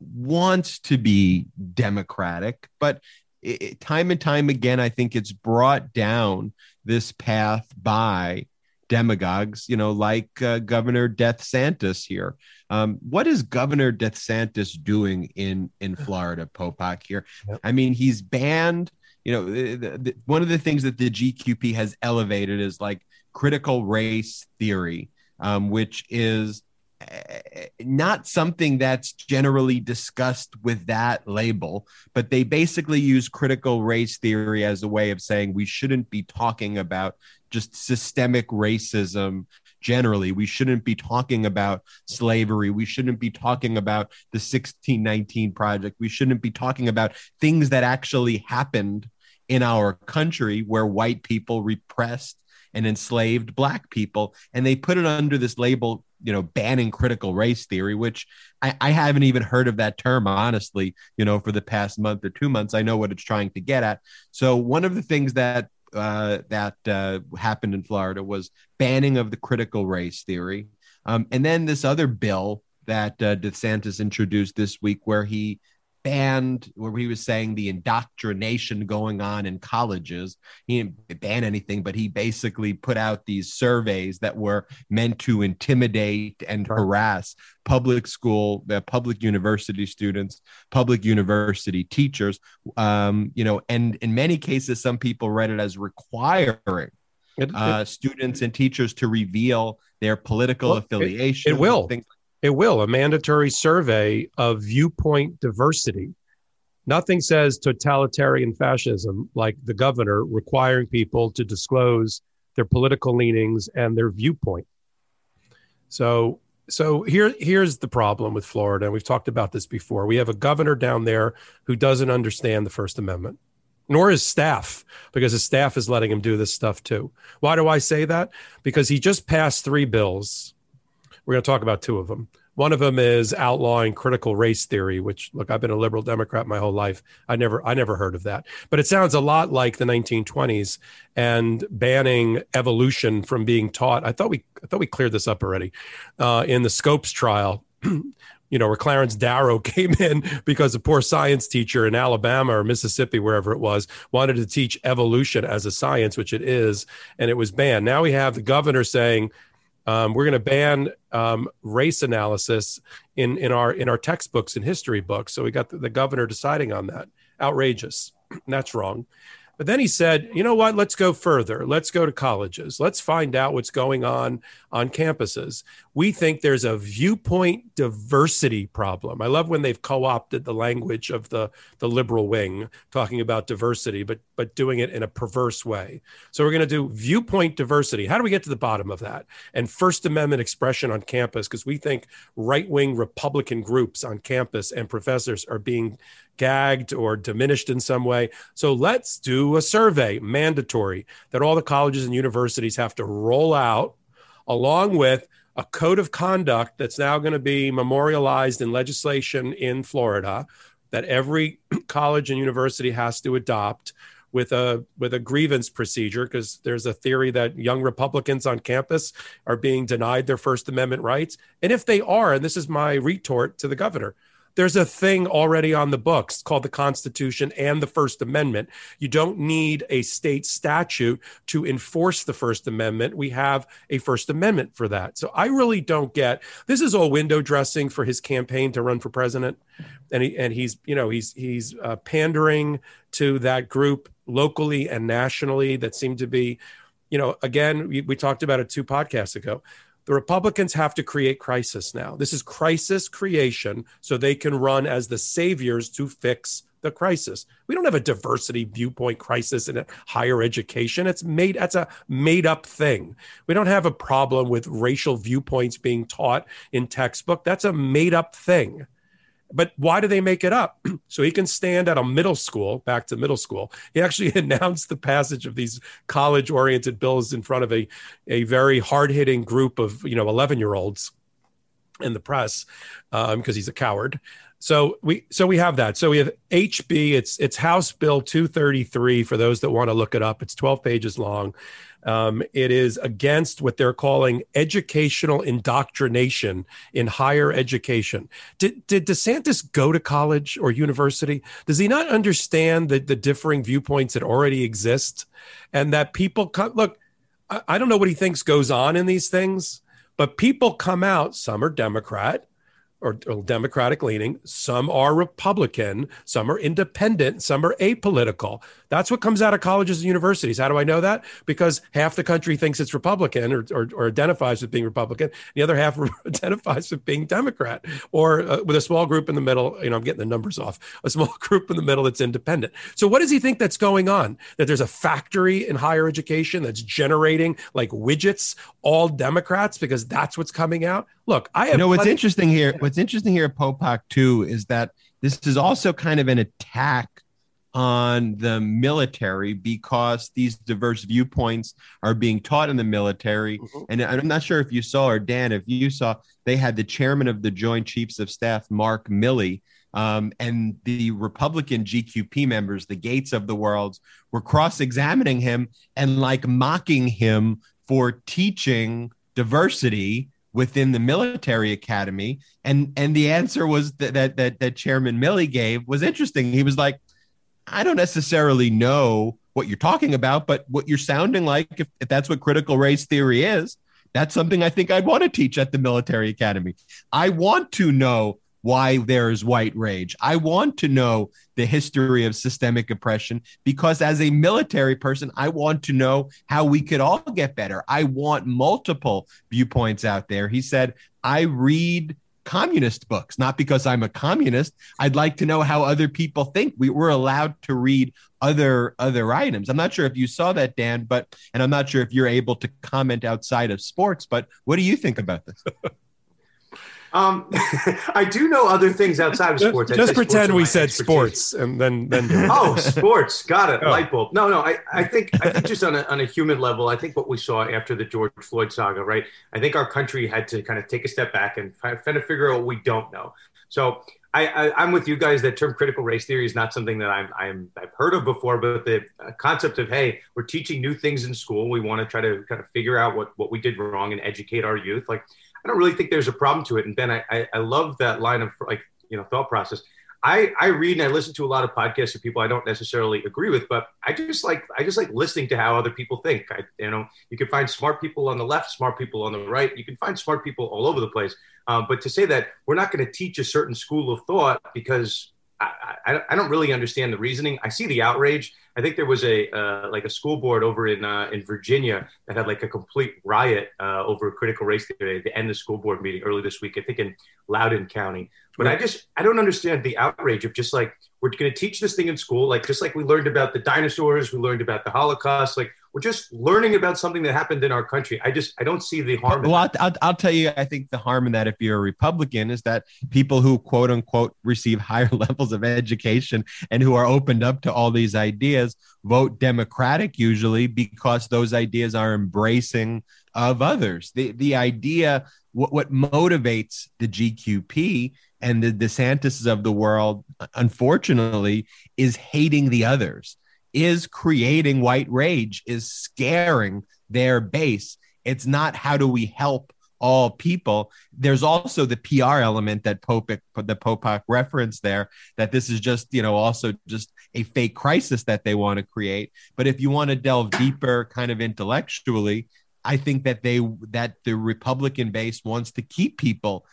wants to be democratic, but it, time and time again, I think it's brought down this path by demagogues, you know, like uh, Governor DeSantis here. Um, what is Governor DeSantis doing in in Florida, Popok here? Yep. I mean, he's banned. You know, the, the, one of the things that the GQP has elevated is like critical race theory, um, which is not something that's generally discussed with that label, but they basically use critical race theory as a way of saying we shouldn't be talking about just systemic racism generally. We shouldn't be talking about slavery. We shouldn't be talking about the 1619 Project. We shouldn't be talking about things that actually happened in our country where white people repressed and enslaved black people. And they put it under this label, you know, banning critical race theory, which I, I haven't even heard of that term, honestly, you know, for the past month or two months. I know what it's trying to get at. So, one of the things that uh, that uh, happened in Florida was banning of the critical race theory. Um, and then this other bill that uh, DeSantis introduced this week, where he banned, where he was saying the indoctrination going on in colleges. He didn't ban anything, but he basically put out these surveys that were meant to intimidate and harass public school, uh, public university students, public university teachers. Um, you know, and in many cases, some people read it as requiring uh, students and teachers to reveal their political well, affiliation. It, it will. Things it will, a mandatory survey of viewpoint diversity. Nothing says totalitarian fascism like the governor requiring people to disclose their political leanings and their viewpoint. So, so here, here's the problem with Florida. And we've talked about this before. We have a governor down there who doesn't understand the First Amendment, nor his staff, because his staff is letting him do this stuff too. Why do I say that? Because he just passed three bills we're going to talk about two of them. One of them is outlawing critical race theory, which look, I've been a liberal Democrat my whole life. I never, I never heard of that, but it sounds a lot like the 1920s and banning evolution from being taught. I thought we, I thought we cleared this up already uh, in the Scopes trial. you know, where Clarence Darrow came in because a poor science teacher in Alabama or Mississippi, wherever it was, wanted to teach evolution as a science, which it is, and it was banned. Now we have the governor saying um, we're going to ban um, race analysis in in our in our textbooks and history books. So we got the, the governor deciding on that. Outrageous. That's wrong. But then he said, you know what? Let's go further. Let's go to colleges. Let's find out what's going on on campuses. We think there's a viewpoint diversity problem. I love when they've co-opted the language of the, the liberal wing, talking about diversity, but but doing it in a perverse way. So we're going to do viewpoint diversity. How do we get to the bottom of that? And First Amendment expression on campus, because we think right-wing Republican groups on campus and professors are being gagged or diminished in some way. So let's do a survey, mandatory, that all the colleges and universities have to roll out, along with a code of conduct that's now going to be memorialized in legislation in Florida that every college and university has to adopt with a with a grievance procedure because there's a theory that young Republicans on campus are being denied their First Amendment rights. And if they are, and this is my retort to the governor, there's a thing already on the books called the Constitution and the First Amendment. You don't need a state statute to enforce the First Amendment. We have a First Amendment for that. So I really don't get this is all window dressing for his campaign to run for president, and he and he's you know he's he's uh, pandering to that group locally and nationally that seem to be, you know, again we, we talked about it two podcasts ago the Republicans have to create crisis now. This is crisis creation so they can run as the saviors to fix the crisis. We don't have a diversity viewpoint crisis in higher education. It's made that's a made up thing. We don't have a problem with racial viewpoints being taught in textbook. That's a made up thing. But why do they make it up? so he can stand at a middle school, back to middle school. He actually announced the passage of these college oriented bills in front of a, a very hard hitting group of, you know, 11 year olds in the press because um, he's a coward. So we so we have that. So we have HB. It's it's House Bill 233 for those that want to look it up. It's 12 pages long. Um, it is against what they're calling educational indoctrination in higher education. Did, did DeSantis go to college or university? Does he not understand the, the differing viewpoints that already exist and that people come, look? I, I don't know what he thinks goes on in these things, but people come out. Some are Democrat, or, or, Democratic leaning. Some are Republican. Some are independent. Some are apolitical. That's what comes out of colleges and universities. How do I know that? Because half the country thinks it's Republican or, or, or identifies with being Republican. The other half identifies with being Democrat or uh, with a small group in the middle. You know, I'm getting the numbers off. A small group in the middle that's independent. So what does he think that's going on? That there's a factory in higher education that's generating like widgets, all Democrats, because that's what's coming out? Look, I have. You know what's interesting here? What's interesting here at Popok too is that this is also kind of an attack on the military because these diverse viewpoints are being taught in the military. Mm-hmm. And I'm not sure if you saw or Dan, if you saw, they had the chairman of the Joint Chiefs of Staff, Mark Milley, um, and the Republican GQP members, the Gaetz of the world, were cross examining him and like mocking him for teaching diversity within the military academy and and the answer was that that that, that chairman milley gave was interesting he was like i don't necessarily know what you're talking about but what you're sounding like if, if that's what critical race theory is that's something i think i'd want to teach at the military academy i want to know why there is white rage. I want to know the history of systemic oppression because, as a military person, I want to know how we could all get better. I want multiple viewpoints out there. He said, I read communist books, not because I'm a communist. I'd like to know how other people think. We were allowed to read other other items. I'm not sure if you saw that, Dan, but and I'm not sure if you're able to comment outside of sports, but what do you think about this? Um, I do know other things outside of sports. Just, just pretend we said expertise. sports, and then then. oh, sports! Got it. Oh. Light bulb. No, no. I, I think I think just on a on a human level, I think what we saw after the George Floyd saga, right? I think our country had to kind of take a step back and kind of figure out what we don't know. So I, I, am with you guys that term critical race theory is not something that I'm, I'm I've heard of before, but the concept of hey, we're teaching new things in school. We want to try to kind of figure out what what we did wrong and educate our youth. Like I don't really think there's a problem to it. And Ben, I, I, I love that line of like, you know, thought process. I, I read and I listen to a lot of podcasts of people I don't necessarily agree with, but I just like I just like listening to how other people think. I, you know, you can find smart people on the left, smart people on the right. You can find smart people all over the place. Um, but to say that we're not going to teach a certain school of thought because I, I, I, don't really understand the reasoning. I see the outrage. I think there was a uh, like a school board over in uh, in Virginia that had like a complete riot uh, over critical race theory to end of the school board meeting early this week. I think in Loudoun County. But I just I don't understand the outrage of just like we're going to teach this thing in school, like just like we learned about the dinosaurs, we learned about the Holocaust, like we're just learning about something that happened in our country. I just I don't see the harm. Well, I'll, I'll, I'll, tell you, I think the harm in that if you're a Republican is that people who quote unquote receive higher levels of education and who are opened up to all these ideas vote Democratic usually because those ideas are embracing of others. The the idea what what motivates the GQP and the DeSantis of the world, unfortunately, is hating the others is creating white rage, is scaring their base. It's not how do we help all people. There's also the PR element that Popok, the Popok reference there, that this is just, you know, also just a fake crisis that they want to create. But if you want to delve deeper kind of intellectually, I think that they that the Republican base wants to keep people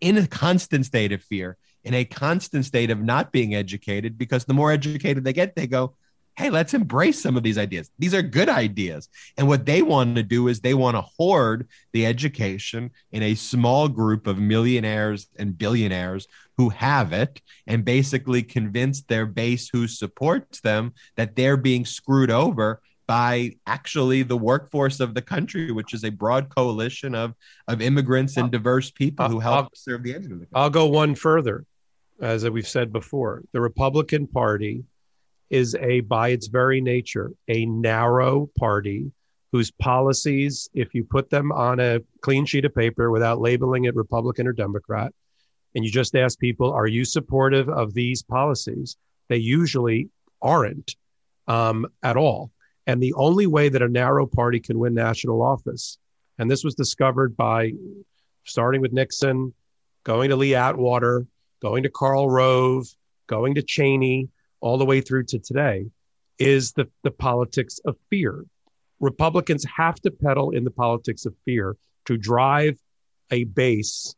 in a constant state of fear, in a constant state of not being educated, because the more educated they get, they go, hey, let's embrace some of these ideas. These are good ideas. And what they want to do is they want to hoard the education in a small group of millionaires and billionaires who have it and basically convince their base who supports them that they're being screwed over by actually the workforce of the country, which is a broad coalition of, of immigrants and diverse people who help I'll, serve the end of the country. I'll go one further. As we've said before, the Republican Party is a, by its very nature, a narrow party whose policies, if you put them on a clean sheet of paper without labeling it Republican or Democrat, and you just ask people, are you supportive of these policies? They usually aren't um, at all. And the only way that a narrow party can win national office, and this was discovered by starting with Nixon, going to Lee Atwater, going to Karl Rove, going to Cheney, all the way through to today is the, the politics of fear. Republicans have to peddle in the politics of fear to drive a base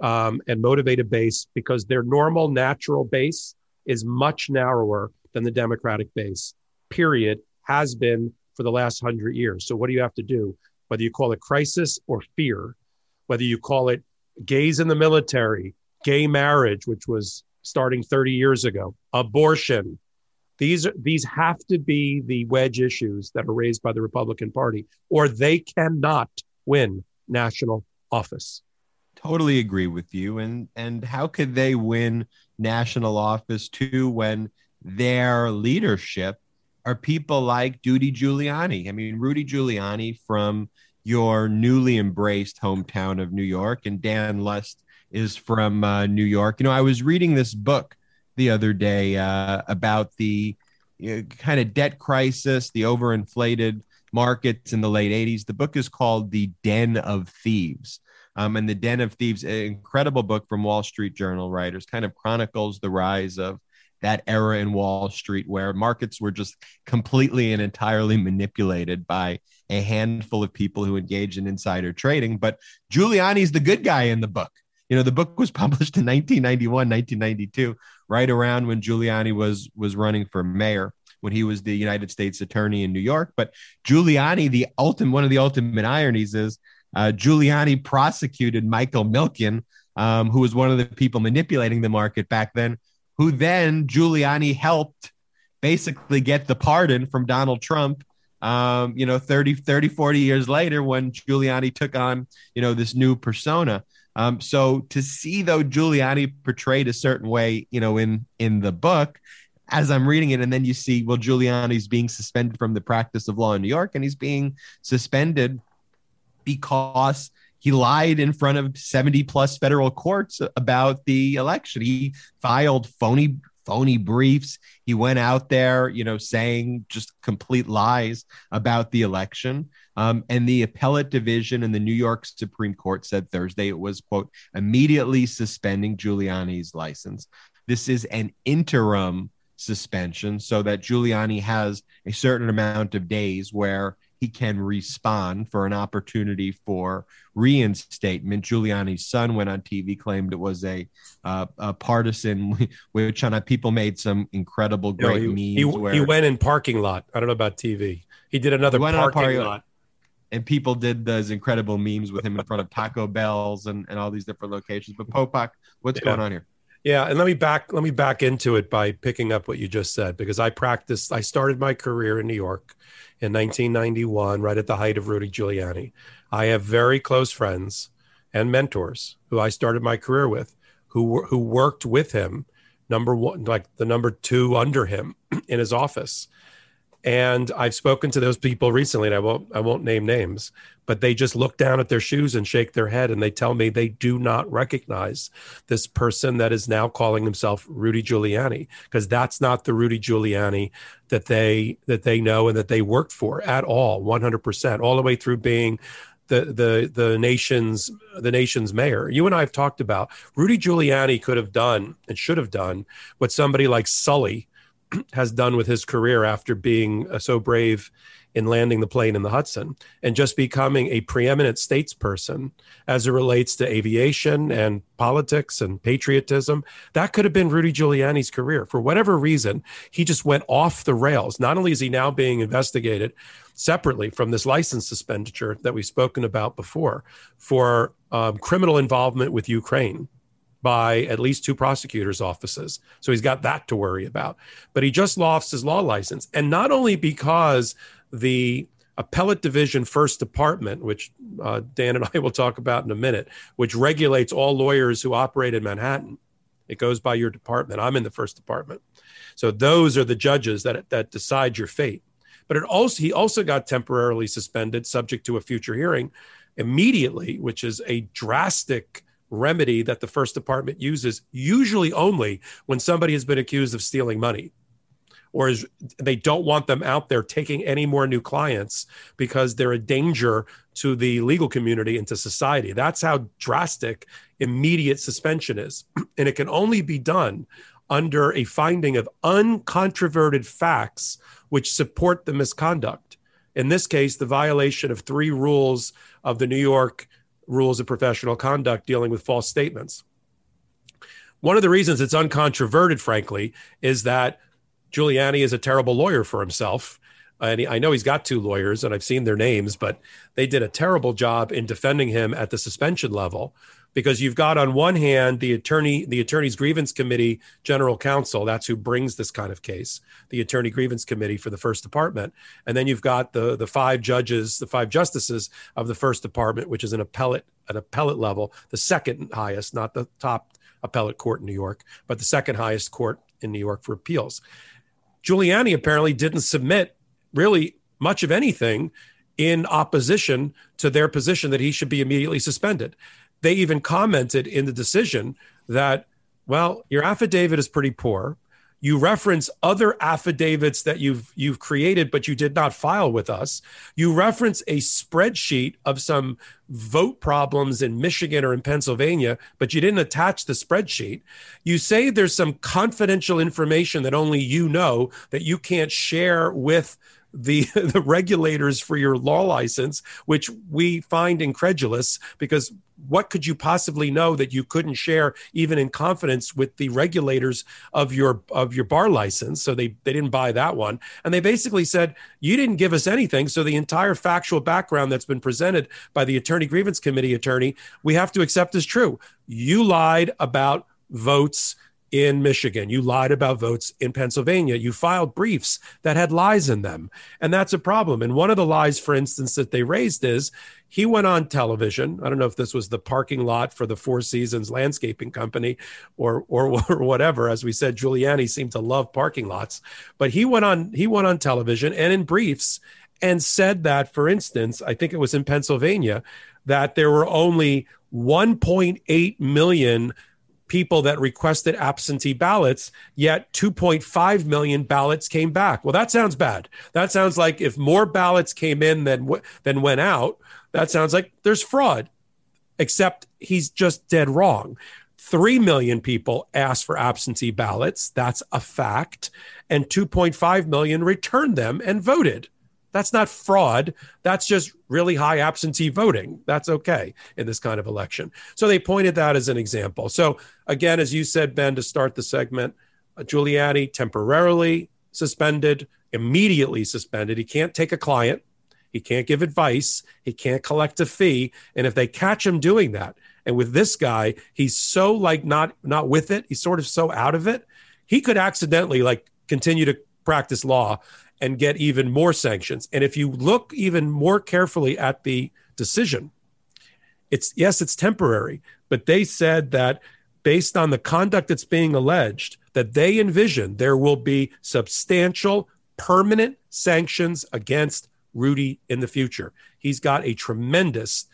um, and motivate a base because their normal natural base is much narrower than the Democratic base, period, has been for the last hundred years. So, what do you have to do? Whether you call it crisis or fear, whether you call it gays in the military, gay marriage, which was starting 30 years ago, abortion. These, these have to be the wedge issues that are raised by the Republican Party, or they cannot win national office. Totally agree with you. And and how could they win national office too when their leadership are people like Rudy Giuliani? I mean, Rudy Giuliani from your newly embraced hometown of New York, and Dan Lust is from uh, New York. You know, I was reading this book the other day uh, about the you know, kind of debt crisis, the overinflated markets in the late 80s. The book is called The Den of Thieves. Um, and The Den of Thieves, an incredible book from Wall Street Journal writers, kind of chronicles the rise of that era in Wall Street where markets were just completely and entirely manipulated by a handful of people who engage in insider trading. But Giuliani's the good guy in the book. You know, the book was published in 1991, 1992, right around when Giuliani was was running for mayor when he was the United States attorney in New York. But Giuliani, the ultimate one of the ultimate ironies is uh, Giuliani prosecuted Michael Milken, um, who was one of the people manipulating the market back then, who then Giuliani helped basically get the pardon from Donald Trump. Um, you know, 30, 30, 40 years later, when Giuliani took on, you know, this new persona. Um, so to see though Giuliani portrayed a certain way, you know, in in the book, as I'm reading it, and then you see, well, Giuliani's being suspended from the practice of law in New York, and he's being suspended because he lied in front of 70 plus federal courts about the election. He filed phony phony briefs. He went out there, you know, saying just complete lies about the election. Um, and the appellate division in the New York Supreme Court said Thursday it was, quote, immediately suspending Giuliani's license. This is an interim suspension so that Giuliani has a certain amount of days where he can respond for an opportunity for reinstatement. Giuliani's son went on TV, claimed it was a, uh, a partisan, which on people made some incredible, great you know, he, memes. He, where, he, went in parking lot. I don't know about TV. He did another he parking, parking lot. And people did those incredible memes with him in front of Taco Bells and, and all these different locations. But Popok, what's yeah. going on here? Yeah, and let me back let me back into it by picking up what you just said because I practiced I started my career in New York in 1991 right at the height of Rudy Giuliani. I have very close friends and mentors who I started my career with who who worked with him number 1 like the number 2 under him in his office and I've spoken to those people recently, and I won't I won't name names, but they just look down at their shoes and shake their head, and they tell me they do not recognize this person that is now calling himself Rudy Giuliani, because that's not the Rudy Giuliani that they that they know and that they worked for at all, one hundred percent, all the way through being the the the nation's the nation's mayor. You and I have talked about Rudy Giuliani could have done and should have done what somebody like Sully has done with his career after being uh, so brave in landing the plane in the Hudson and just becoming a preeminent statesperson as it relates to aviation and politics and patriotism. That could have been Rudy Giuliani's career. For whatever reason, he just went off the rails. Not only is he now being investigated separately from this license suspension that we've spoken about before for um, criminal involvement with Ukraine by at least two prosecutors' offices. So he's got that to worry about. But he just lost his law license. And not only because the appellate division first department, which uh, Dan and I will talk about in a minute, which regulates all lawyers who operate in Manhattan. It goes by your department. I'm in the first department. So those are the judges that, that decide your fate. But it also he also got temporarily suspended, subject to a future hearing, immediately, which is a drastic remedy that the first department uses usually only when somebody has been accused of stealing money or is, they don't want them out there taking any more new clients because they're a danger to the legal community and to society. That's how drastic immediate suspension is. And it can only be done under a finding of uncontroverted facts which support the misconduct. In this case, the violation of three rules of the New York Rules of Professional Conduct dealing with false statements. One of the reasons it's uncontroverted, frankly, is that Giuliani is a terrible lawyer for himself. And he, I know he's got two lawyers, and I've seen their names, but they did a terrible job in defending him at the suspension level because you've got on one hand the attorney the attorney's grievance committee general counsel that's who brings this kind of case the attorney grievance committee for the first department and then you've got the the five judges the five justices of the first department which is an appellate an appellate level the second highest not the top appellate court in new york but the second highest court in new york for appeals giuliani apparently didn't submit really much of anything in opposition to their position that he should be immediately suspended. They even commented in the decision that, well, your affidavit is pretty poor. You reference other affidavits that you've you've created, but you did not file with us. You reference a spreadsheet of some vote problems in Michigan or in Pennsylvania, but you didn't attach the spreadsheet. You say there's some confidential information that only you know that you can't share with the the regulators for your law license, which we find incredulous because what could you possibly know that you couldn't share even in confidence with the regulators of your of your bar license? So they they didn't buy that one. And they basically said you didn't give us anything. So the entire factual background that's been presented by the attorney grievance committee attorney we have to accept as true. You lied about votes in Michigan. You lied about votes in Pennsylvania. You filed briefs that had lies in them. And that's a problem. And one of the lies, for instance, that they raised is he went on television. I don't know if this was the parking lot for the Four Seasons landscaping company or, or, or whatever. As we said, Giuliani seemed to love parking lots. But he went on he went on television and in briefs and said that, for instance, I think it was in Pennsylvania, that there were only 1.8 million people that requested absentee ballots, yet 2.5 million ballots came back. Well, that sounds bad. That sounds like if more ballots came in than than went out, that sounds like there's fraud. Except he's just dead wrong. 3 million people asked for absentee ballots. That's a fact. And 2.5 million returned them and voted. That's not fraud. That's just really high absentee voting. That's okay in this kind of election. So they pointed that as an example. So, again, as you said, Ben, to start the segment, uh, Giuliani temporarily suspended, immediately suspended. He can't take a client, he can't give advice, he can't collect a fee. And if they catch him doing that, and with this guy, he's so like not not with it, he's sort of so out of it, he could accidentally like continue to practice law and get even more sanctions. And if you look even more carefully at the decision, it's yes, it's temporary, but they said that based on the conduct that's being alleged, that they envision there will be substantial permanent sanctions against Rudy in the future. He's got a tremendous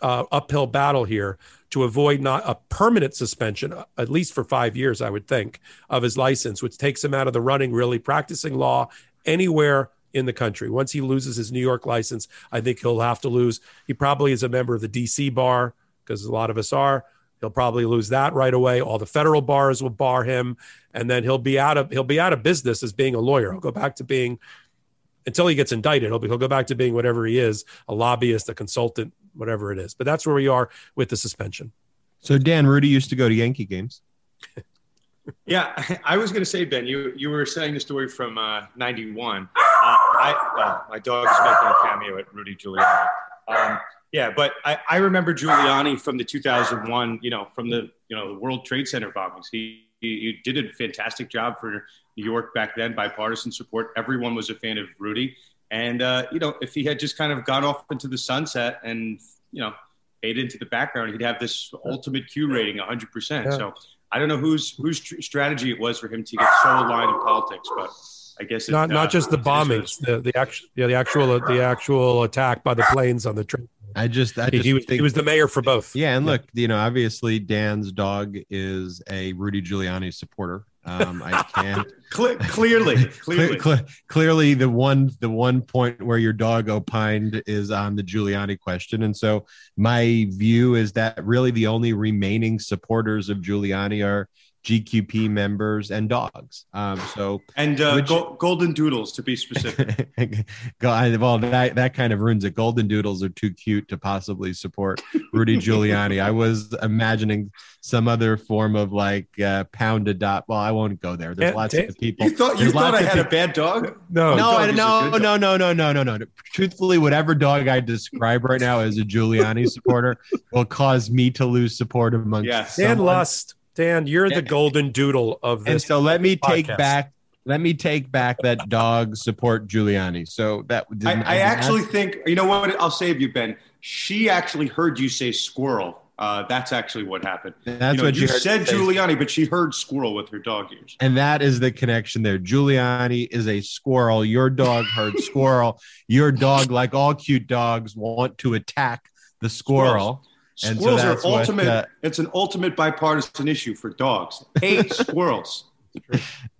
uh, uphill battle here to avoid not a permanent suspension, at least for five years, I would think, of his license, which takes him out of the running, really practicing law anywhere in the country. Once he loses his New York license, I think he'll have to lose. He probably is a member of the DC bar because a lot of us are. He'll probably lose that right away. All the federal bars will bar him, and then he'll be out of he'll be out of business as being a lawyer. He'll go back to being until he gets indicted. He'll, be, he'll go back to being whatever he is, a lobbyist, a consultant, whatever it is. But that's where we are with the suspension. So Dan Rudy used to go to Yankee games. yeah, I was going to say, Ben, you you were saying the story from uh, '91. Uh, I well, my dog is making a cameo at Rudy Giuliani. Um, yeah, but I, I remember Giuliani from the 2001, you know, from the you know the World Trade Center bombings. He, he, he did a fantastic job for New York back then, bipartisan support. Everyone was a fan of Rudy, and uh, you know, if he had just kind of gone off into the sunset and you know fade into the background, he'd have this ultimate Q rating, 100. Yeah. percent So I don't know whose whose strategy it was for him to get so aligned in politics, but I guess it, not not uh, just the bombings, the the actual yeah the actual the actual attack by the planes on the train. I just, I just he, was, think, he was the mayor for both. Yeah, and look, you know, obviously Dan's dog is a Rudy Giuliani supporter. Um, I can't clearly, clearly, clearly, the one the one point where your dog opined is on the Giuliani question, and so my view is that really the only remaining supporters of Giuliani are GQP members and dogs. Um, so and uh, Which- go- golden doodles to be specific. Go- well, that that kind of ruins it. Golden doodles are too cute to possibly support Rudy Giuliani. I was imagining some other form of like uh, pound adopt. Well, I won't go there. There's lots of people. you thought you There's thought I of had a bad dog? No, no, dog I, no, no, no, no, no, no, no. Truthfully, whatever dog I describe right now as a Giuliani supporter will cause me to lose support amongst Yes. Dan someone. Lust. Dan, you're the golden doodle of this. And this. so let me take back. Let me take back that dog support Giuliani. So that I, didn't- I actually think you know what? I'll save you, Ben. She actually heard you say squirrel. Uh, that's actually what happened. that's you know, what you heard said. Giuliani, but she heard squirrel with her dog ears. And that is the connection there. Giuliani is a squirrel. Your dog heard squirrel. Your dog, like all cute dogs, want to attack the squirrel. And so Squirrels are that's what, ultimate. uh, it's an ultimate bipartisan issue for dogs. Hate squirrels.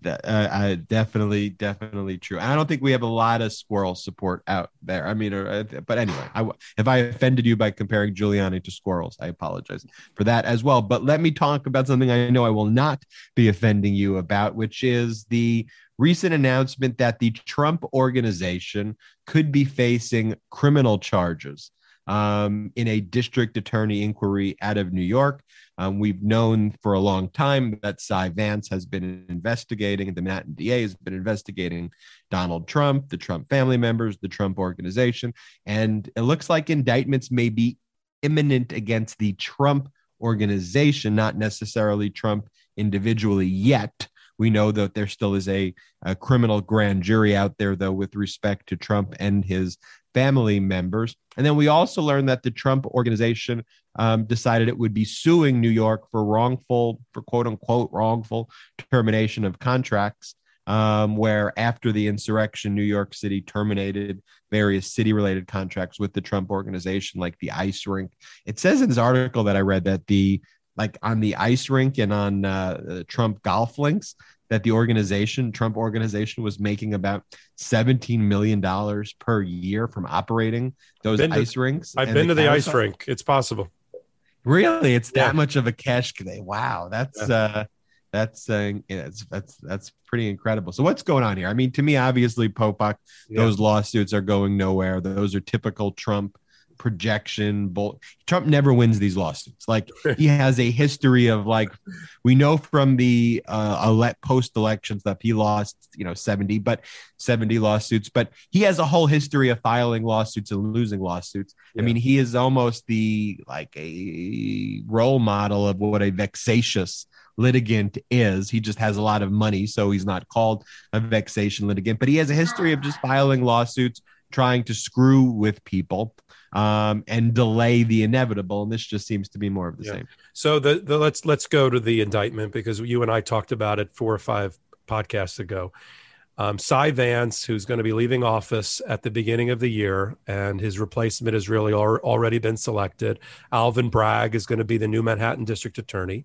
That, uh, I definitely, definitely true. I don't think we have a lot of squirrel support out there. I mean, uh, but anyway, I, if I offended you by comparing Giuliani to squirrels, I apologize for that as well. But let me talk about something I know I will not be offending you about, which is the recent announcement that the Trump organization could be facing criminal charges um, in a district attorney inquiry out of New York. Um, we've known for a long time that Cy Vance has been investigating, the Manhattan DA has been investigating Donald Trump, the Trump family members, the Trump organization. And it looks like indictments may be imminent against the Trump organization, not necessarily Trump individually yet. We know that there still is a, a criminal grand jury out there, though, with respect to Trump and his family members. And then we also learned that the Trump organization um, decided it would be suing New York for wrongful, for quote unquote, wrongful termination of contracts. Um, where after the insurrection, New York City terminated various city related contracts with the Trump organization, like the ice rink. It says in this article that I read that the like on the ice rink and on uh, Trump golf links, that the organization, Trump organization, was making about $17 million per year from operating those to- ice rinks. I've been to the ice rink. It's possible. Really, it's that Yeah. much of a cash. Wow, that's uh, that's uh, yeah, that's that's that's pretty incredible. So what's going on here? I mean, to me, obviously, Popok, Yeah. those lawsuits are going nowhere. Those are typical Trump projection. Bull. Trump never wins these lawsuits. Like he has a history of like we know from the uh, elect post elections that he lost you know 70 but 70 lawsuits but he has a whole history of filing lawsuits and losing lawsuits i mean he is almost the like a role model of what a vexatious litigant is he just has a lot of money so he's not called a vexation litigant but he has a history of just filing lawsuits trying to screw with people um, and delay the inevitable and this just seems to be more of the Yeah. same So the, the let's let's go to the indictment because you and I talked about it four or five podcasts ago. Um, Cy Vance, who's going to be leaving office at the beginning of the year, and his replacement has really al- already been selected. Alvin Bragg is going to be the new Manhattan District Attorney.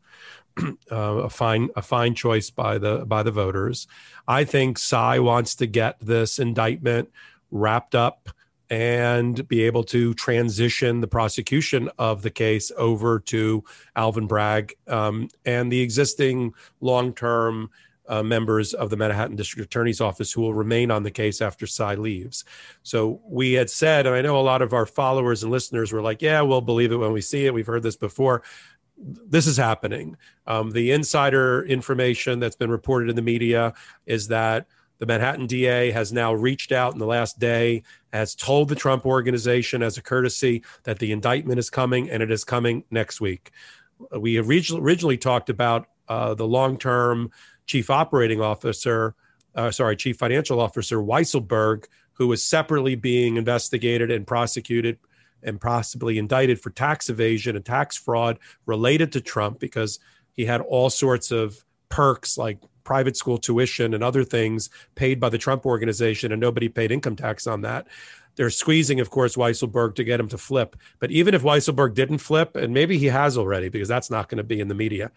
uh, a fine a fine choice by the by the voters. I think Cy wants to get this indictment wrapped up and be able to transition the prosecution of the case over to Alvin Bragg um, and the existing long term uh, members of the Manhattan District Attorney's Office who will remain on the case after Cy leaves. So we had said, and I know a lot of our followers and listeners were like, yeah, we'll believe it when we see it. We've heard this before. This is happening. Um, the insider information that's been reported in the media is that the Manhattan DA has now reached out in the last day, has told the Trump organization as a courtesy that the indictment is coming and it is coming next week. We originally, talked about uh, the long term chief operating officer, uh, sorry, chief financial officer Weisselberg, who is separately being investigated and prosecuted and possibly indicted for tax evasion and tax fraud related to Trump because he had all sorts of perks like private school tuition and other things paid by the Trump organization, and nobody paid income tax on that. They're squeezing, of course, Weisselberg to get him to flip. But even if Weisselberg didn't flip, and maybe he has already, because that's not going to be in the media,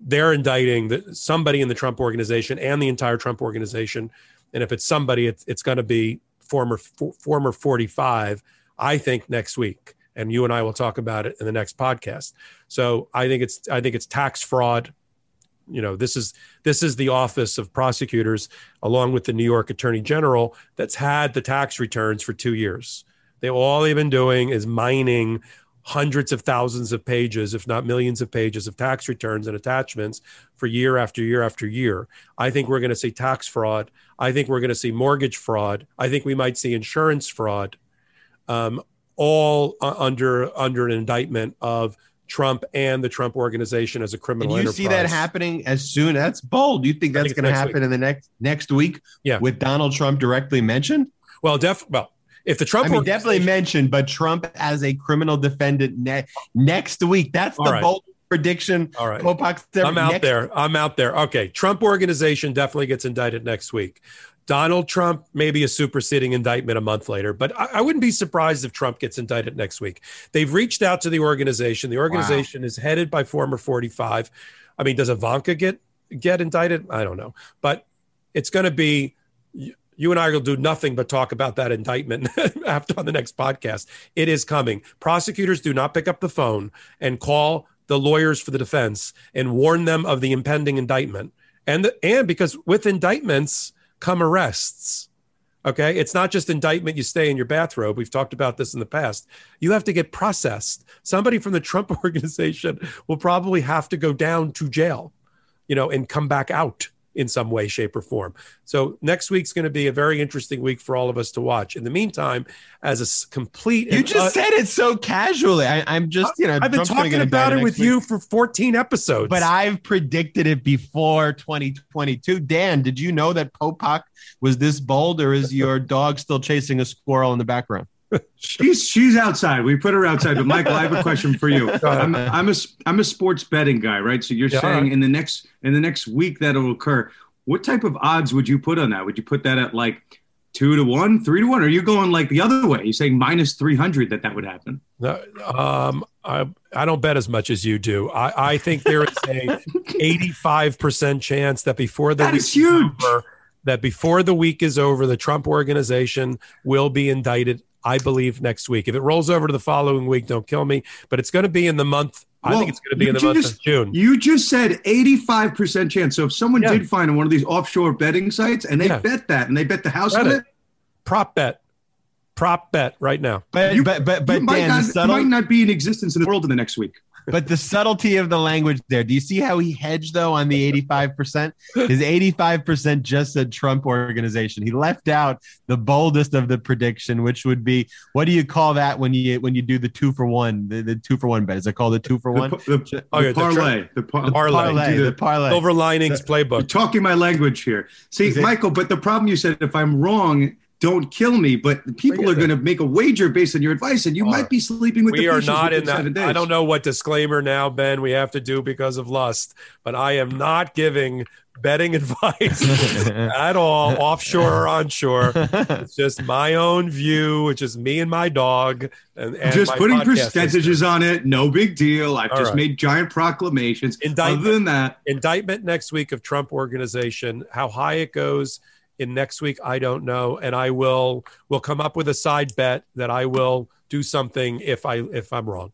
they're indicting the, somebody in the Trump organization and the entire Trump organization. And if it's somebody, it's, it's going to be former former 45. I think next week, and you and I will talk about it in the next podcast. So I think it's I think it's tax fraud you know this is this is the office of prosecutors along with the new york attorney general that's had the tax returns for two years. They all they've been doing is mining hundreds of thousands of pages if not millions of pages of tax returns and attachments for year after year after year. I think we're going to see tax fraud. I think we're going to see mortgage fraud. I think we might see insurance fraud um, all under under an indictment of Trump and the Trump organization as a criminal. And you enterprise. see that happening as soon. That's bold. You think that's going to happen week. in the next next week? Yeah. with Donald Trump directly mentioned. Well, def well, if the Trump I mean, definitely mentioned, but Trump as a criminal defendant ne- next week. That's All the right. bold prediction. All right. Popok's I'm out there. I'm out there. Okay. Trump organization definitely gets indicted next week. Donald Trump, maybe a superseding indictment a month later, but I, I wouldn't be surprised if Trump gets indicted next week. They've reached out to the organization. The organization is headed by former 45. I mean, does Ivanka get get indicted? I don't know, but it's going to be. you- and I will do nothing but talk about that indictment after on the next podcast. It is coming. Prosecutors do not pick up the phone and call the lawyers for the defense and warn them of the impending indictment. And and because with indictments come arrests. Okay, it's not just indictment. You stay in your bathrobe. We've talked about this in the past. You have to get processed. Somebody from the Trump organization will probably have to go down to jail, you know, and come back out in some way, shape, or form. So next week's going to be a very interesting week for all of us to watch. In the meantime, as a complete, You just said it so casually. I, I'm just, you know, I've been Trump's talking about it with next you for 14 episodes. But I've predicted it before 2022. Dan, did you know that Popok was this bold, or is your dog still chasing a squirrel in the background? She's she's outside. We put her outside. But Michael, I have a question for you. I'm I'm a I'm a sports betting guy, right? So you're Yeah, saying right. in the next in the next week that'll occur. What type of odds would you put on that? Would you put that at like two to one, three to one? Or are you going like the other way? You're saying minus three hundred that that would happen? No, um, I I don't bet as much as you do. I, I think there is a 85% chance that before the That week is huge. over, that before the week is over, the Trump organization will be indicted. I believe next week. If it rolls over to the following week, don't kill me. But it's going to be in the month. I think it's going to be in the month just- of June. You just said 85% chance. So if someone Yeah. did find one of these offshore betting sites and they Yeah. bet that and they bet the house Bet on it. it, Prop bet, prop bet right now. But You- but but you but might, Dan, not, the you subtle, might not be in existence in the world in the next week. But the subtlety of the language there. Do you see how he hedged though on the 85%? His 85% just said Trump organization. He left out the boldest of the prediction, which would be what do you call that when you when you do the two for one, the, the two for one bet? Is it called the two for one? pa- the, Oh, yeah, the the parlay. The, par- the parlay. parlay, the the- parlay. Silver linings You're playbook. talking my language here. See, Is it- Michael, but the problem you said, if I'm wrong, don't kill me. But people are going to make a wager based on your advice, and you All might be sleeping with we the are not in that. I don't know what disclaimer now, Ben, we have to do because of lust, but I am not giving betting advice at all, offshore or onshore. It's just my own view, which is me and my dog, and, and Just putting percentages on it, no big deal. I've All just right. made giant proclamations. Indictment. Other than that, indictment next week of Trump organization. How high it goes in next week, I don't know, and I will will come up with a side bet that I will do something if I if I'm wrong.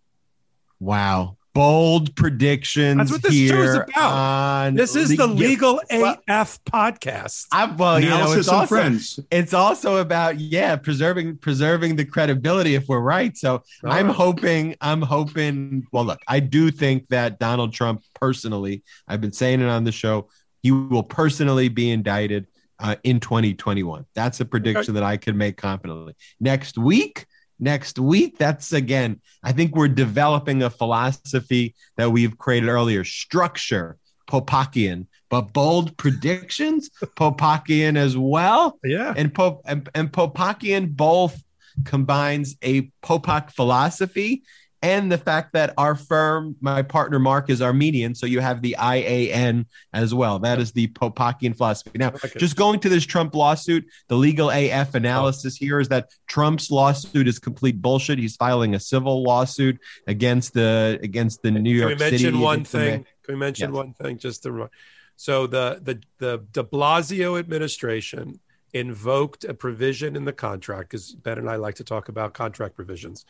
Wow. Bold predictions. That's what this here show's about. This is the legal Well- AF podcast. I, well, you know, it's also, friends. it's also about yeah, preserving preserving the credibility if we're right. So All I'm right. hoping, I'm hoping. Well, look, I do think that Donald Trump personally, I've been saying it on the show, he will personally be indicted uh, in 2021. That's a prediction that I could make confidently. Next week, next week, that's again, I think we're developing a philosophy that we've created earlier structure, Popokian, but bold predictions, Popokian as well Yeah. and Pop and, and Popokian both combines a Popok philosophy and the fact that our firm, my partner Mark, is Armenian, so you have the IAN as well. That is the Popakian philosophy. Now, it. just going to this Trump lawsuit, the legal AF analysis here is that Trump's lawsuit is complete bullshit. He's filing a civil lawsuit against the against the New Can York Can we mention City. one thing? Can we mention Yes. one thing just to? So the the the De Blasio administration invoked a provision in the contract because Ben and I like to talk about contract provisions,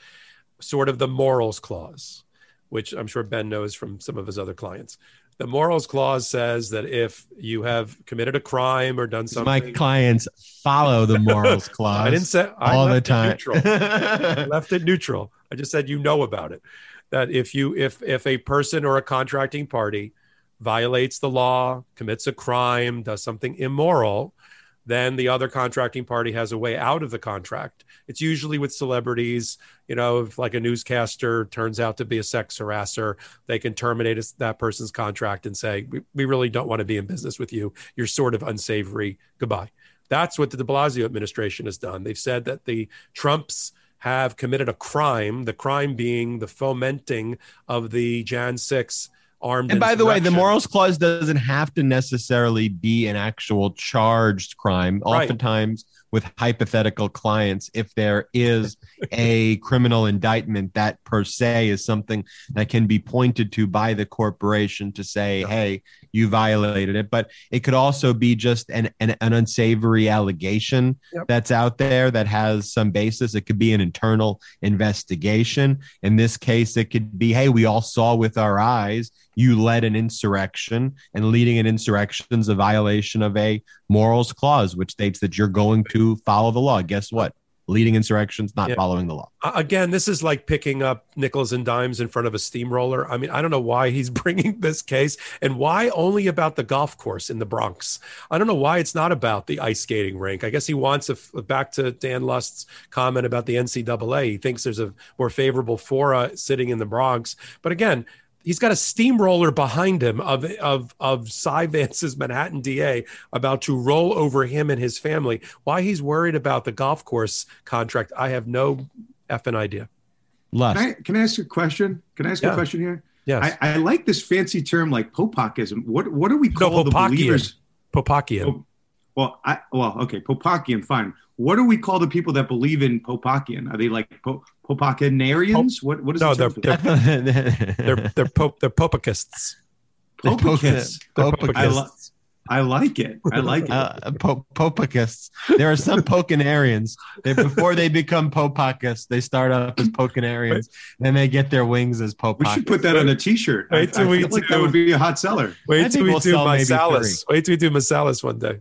sort of the morals clause, which I'm sure Ben knows from some of his other clients. The morals clause says that if you have committed a crime or done something, My clients follow the morals clause I didn't say I all the it time. Neutral. I left it neutral. I just said you know about it. That if you if if a person or a contracting party violates the law, commits a crime, does something immoral, then the other contracting party has a way out of the contract. It's usually with celebrities. You know, if like a newscaster turns out to be a sex harasser, they can terminate that person's contract and say, we, we really don't want to be in business with you. You're sort of unsavory. Goodbye. That's what the de Blasio administration has done. They've said that the Trumps have committed a crime, the crime being the fomenting of the Jan 6 armed. And by the way, the morals clause doesn't have to necessarily be an actual charged crime. Right. Oftentimes, with hypothetical clients, if there is a criminal indictment, that per se is something that can be pointed to by the corporation to say, hey, you violated it. But it could also be just an, an, an unsavory allegation Yep. that's out there that has some basis. It could be an internal investigation. In this case, it could be, hey, we all saw with our eyes you led an insurrection, and leading an insurrection is a violation of a morals clause, which states that you're going to follow the law. Guess what? Leading insurrections, not Yeah. following the law. Again, this is like picking up nickels and dimes in front of a steamroller. I mean, I don't know why he's bringing this case and why only about the golf course in the Bronx. I don't know why it's not about the ice skating rink. I guess he wants a f- back to Dan Lust's comment about the NCAA. He thinks there's a more favorable fora sitting in the Bronx. But again, he's got a steamroller behind him of of of Cy Vance's Manhattan DA about to roll over him and his family. Why he's worried about the golf course contract, I have no effing idea. Lust. Can I, can I ask a question? Can I ask Yeah. a question here? Yes, I, I like this fancy term like Popakism. What what do we call the believers? Popakian. Well, I well, okay, Popakian, fine. What do we call the people that believe in Popakian? Are they like po- Popakinarians? what what is No, the they're- they're they're they're pope they're popacists. Popacists. They're I, li- popacists. I like it. I like it. Uh, po- Popacists. There are some Pocanarians. They, before they become Popacists, they start off as Pocanarians, then they get their wings as Popakists. we should put that on a T-shirt. I, I Wait till we feel like do- that would be a hot seller. Wait till we we'll do sell maybe Meiselas. Wait till we do Meiselas one day.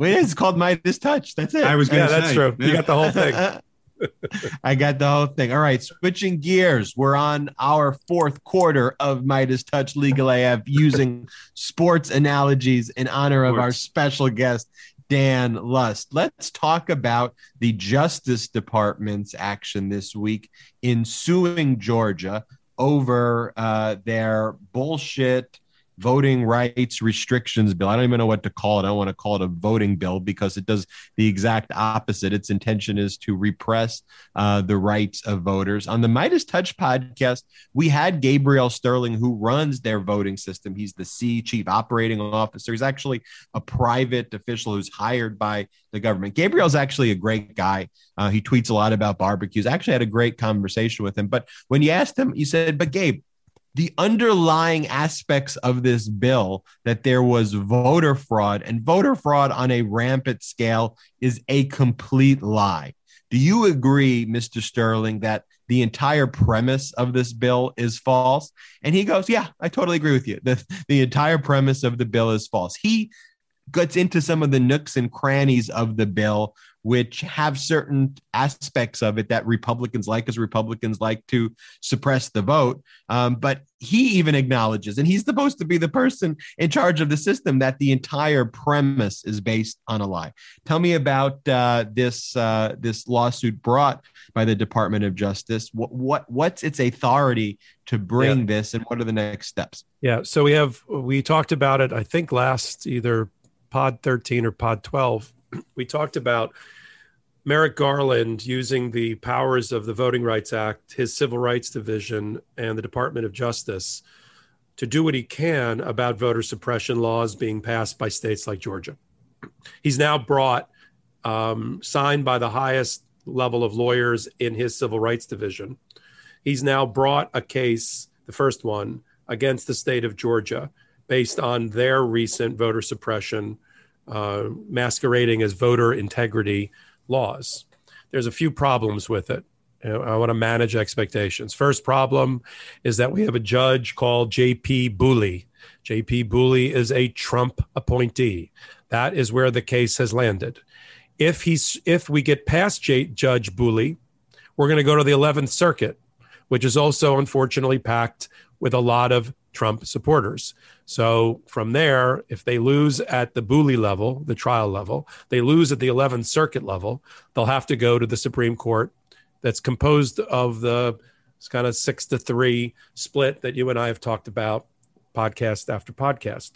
Wait, it's called MeidasTouch. That's it. I was gonna that's say. true. You got the whole thing. I got the whole thing. All right, switching gears. We're on our fourth quarter of MeidasTouch Legal AF using sports analogies in honor of our special guest, Dan Lust. Let's talk about the Justice Department's action this week in suing Georgia over uh, their bullshit voting rights restrictions bill. I don't even know what to call it. I don't want to call it a voting bill because it does the exact opposite. Its intention is to repress uh, the rights of voters. On the MeidasTouch podcast, we had Gabriel Sterling, who runs their voting system. He's the C chief operating officer. He's actually a private official who's hired by the government. Gabriel's actually a great guy. Uh, he tweets a lot about barbecues. I actually had a great conversation with him. But when you asked him, you said, "But Gabe." The underlying aspects of this bill that there was voter fraud and voter fraud on a rampant scale is a complete lie. Do you agree, Mr. Sterling, that the entire premise of this bill is false? And he goes, Yeah, I totally agree with you. The, the entire premise of the bill is false. He gets into some of the nooks and crannies of the bill, which have certain aspects of it that Republicans like, as Republicans like to suppress the vote. Um, but he even acknowledges, and he's supposed to be the person in charge of the system, that the entire premise is based on a lie. Tell me about uh, this uh, this lawsuit brought by the Department of Justice. What, what what's its authority to bring this, and what are the next steps? Yeah. So we have we talked about it. I think last either Pod 13 or Pod 12. We talked about Merrick Garland using the powers of the Voting Rights Act, his Civil Rights Division, and the Department of Justice to do what he can about voter suppression laws being passed by states like Georgia. He's now brought, um, signed by the highest level of lawyers in his Civil Rights Division. He's now brought a case, the first one, against the state of Georgia based on their recent voter suppression uh, masquerading as voter integrity laws. There's a few problems with it. I want to manage expectations. First problem is that we have a judge called J.P. Boulee. J.P. Boulee is a Trump appointee. That is where the case has landed. If he's if we get past J, Judge Boulee, we're going to go to the 11th Circuit, which is also unfortunately packed with a lot of Trump supporters. So from there, if they lose at the Boulee level, the trial level, they lose at the 11th Circuit level, they'll have to go to the Supreme Court that's composed of the it's kind of six to three split that you and I have talked about podcast after podcast.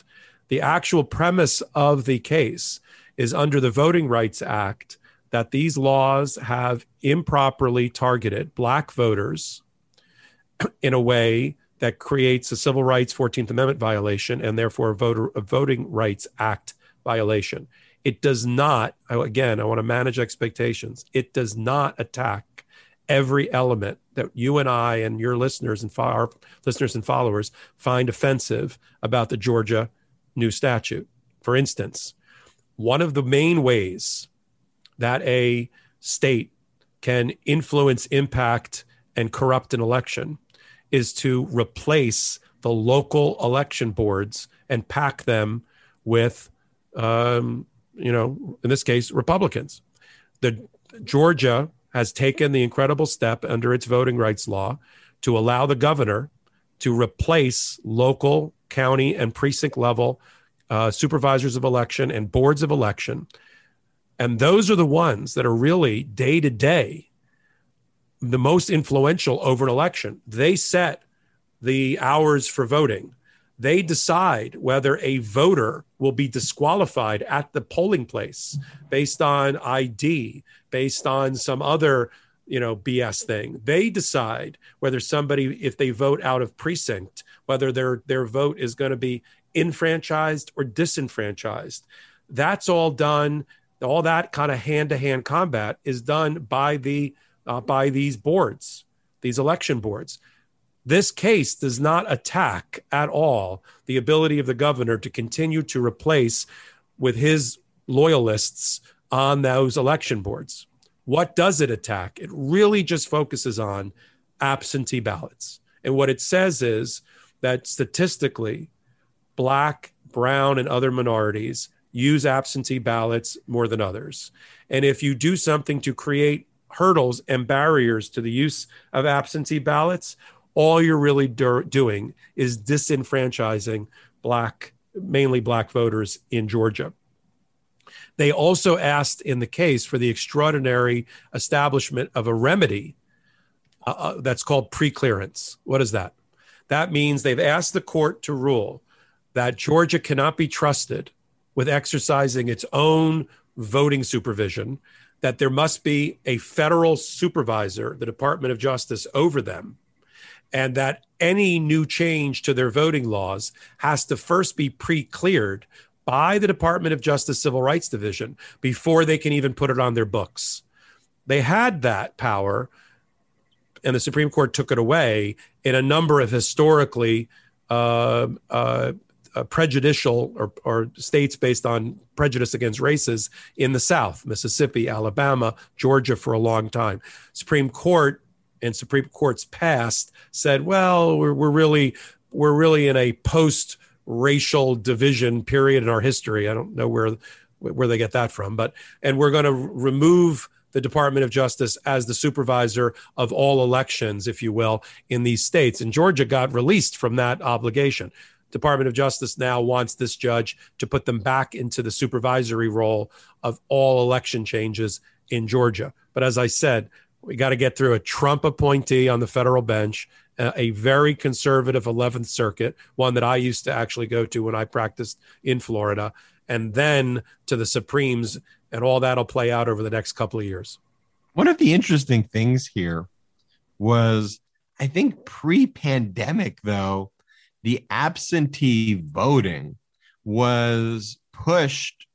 The actual premise of the case is under the Voting Rights Act that these laws have improperly targeted black voters in a way that creates a civil rights 14th amendment violation and therefore a voter a voting rights act violation. It does not again i want to manage expectations. It does not attack every element that you and i and your listeners and our listeners and followers find offensive about the georgia new statute. For instance one of the main ways that a state can influence impact and corrupt an election is to replace the local election boards and pack them with, um, you know, in this case, Republicans. The Georgia has taken the incredible step under its voting rights law to allow the governor to replace local, county, and precinct level uh, supervisors of election and boards of election. And those are the ones that are really day to day the most influential over an election. They set the hours for voting. They decide whether a voter will be disqualified at the polling place based on ID, based on some other, you know, BS thing. They decide whether somebody, if they vote out of precinct, whether their their vote is going to be enfranchised or disenfranchised. That's all done. All that kind of hand to hand combat is done by the uh, by these boards, these election boards. This case does not attack at all the ability of the governor to continue to replace with his loyalists on those election boards. What does it attack? It really just focuses on absentee ballots. And what it says is that statistically, black, brown, and other minorities use absentee ballots more than others. And if you do something to create hurdles and barriers to the use of absentee ballots, all you're really do- doing is disenfranchising black, mainly black voters in Georgia. They also asked in the case for the extraordinary establishment of a remedy uh, uh that's called preclearance. What is that? That means they've asked the court to rule that Georgia cannot be trusted with exercising its own voting supervision, that there must be a federal supervisor, the Department of Justice, over them, and that any new change to their voting laws has to first be pre cleared by the Department of Justice Civil Rights Division before they can even put it on their books. They had that power, and the Supreme Court took it away in a number of historically uh, uh, uh, prejudicial or, or states based on prejudice against races in the South, Mississippi, Alabama, Georgia for a long time. Supreme Court and Supreme Court's past said, well, we're, we're really we're really in a post racial division period in our history. I don't know where where they get that from, but and we're going to remove the Department of Justice as the supervisor of all elections, if you will, in these states. And Georgia got released from that obligation. Department of Justice now wants this judge to put them back into the supervisory role of all election changes in Georgia. But as I said, we got to get through a Trump appointee on the federal bench, uh, a very conservative 11th Circuit, one that I used to actually go to when I practiced in Florida, and then to the Supremes, and all that'll play out over the next couple of years. One of the interesting things here was, I think pre pandemic, though, the absentee voting was pushed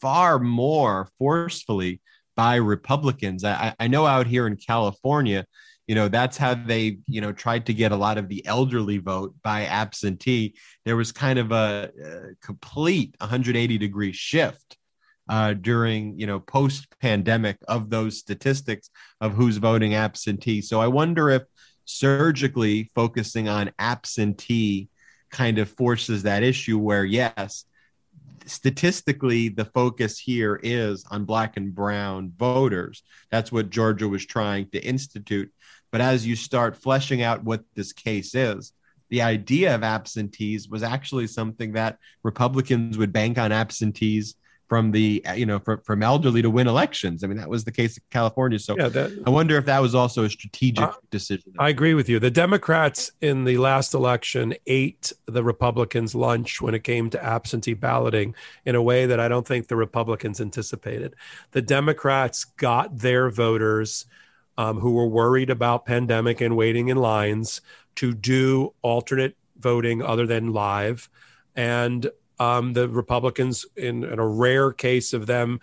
far more forcefully by Republicans. I, I, know out here in California, you know, that's how they, you know, tried to get a lot of the elderly vote by absentee. There was kind of a, a complete 180 degree shift uh, during you know post pandemic of those statistics of who's voting absentee. So I wonder if surgically focusing on absentee kind of forces that issue where yes statistically the focus here is on black and brown voters. That's what georgia was trying to institute. But as you start fleshing out what this case is the idea of absentees was actually something that republicans would bank on absentees from the you know from, from elderly to win elections. I mean that was the case in California. So yeah, that, I wonder if that was also a strategic uh, decision. I agree with you. The Democrats in the last election ate the Republicans' lunch when it came to absentee balloting in a way that I don't think the Republicans anticipated. The Democrats got their voters um, who were worried about pandemic and waiting in lines to do alternate voting other than live and um, the Republicans, in, in, a rare case of them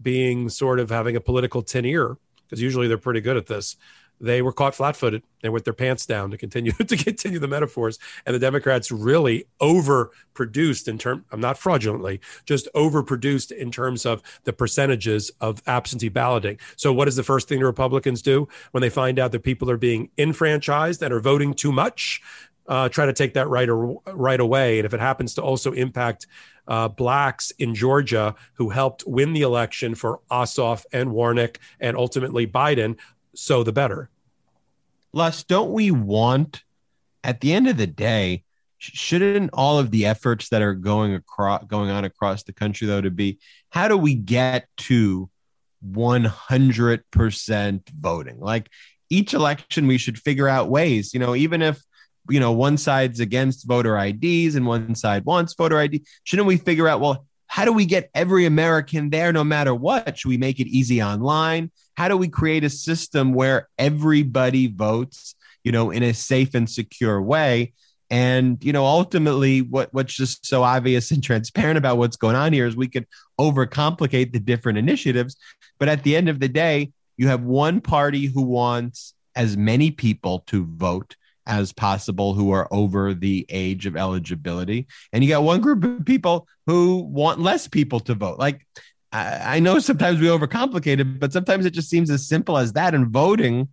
being sort of having a political ear, because usually they're pretty good at this. They were caught flat-footed and with their pants down to continue to continue the metaphors. And the Democrats really overproduced in term. I'm not fraudulently, just overproduced in terms of the percentages of absentee balloting. So, what is the first thing the Republicans do when they find out that people are being enfranchised and are voting too much? Uh, try to take that right or, right away. And if it happens to also impact uh, blacks in Georgia who helped win the election for Ossoff and Warnock and ultimately Biden, so the better. Les, don't we want, at the end of the day, shouldn't all of the efforts that are going across going on across the country though to be how do we get to 100% voting like each election we should figure out ways you know even if you know, one side's against voter IDs and one side wants voter ID. Shouldn't we figure out, well, how do we get every American there no matter what? Should we make it easy online? How do we create a system where everybody votes, you know, in a safe and secure way? And you know, ultimately, what what's just so obvious and transparent about what's going on here is we could overcomplicate the different initiatives, but at the end of the day, you have one party who wants as many people to vote as possible who are over the age of eligibility. And you got one group of people who want less people to vote. Like, I, I know sometimes we overcomplicate it, but sometimes it just seems as simple as that. And voting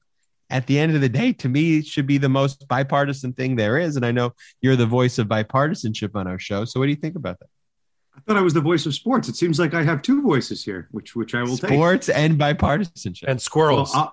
at the end of the day, to me, should be the most bipartisan thing there is. And I know you're the voice of bipartisanship on our show. So what do you think about that? I thought I was the voice of sports. It seems like I have two voices here, which which I will sports take. Sports and bipartisanship. And squirrels. Well, uh,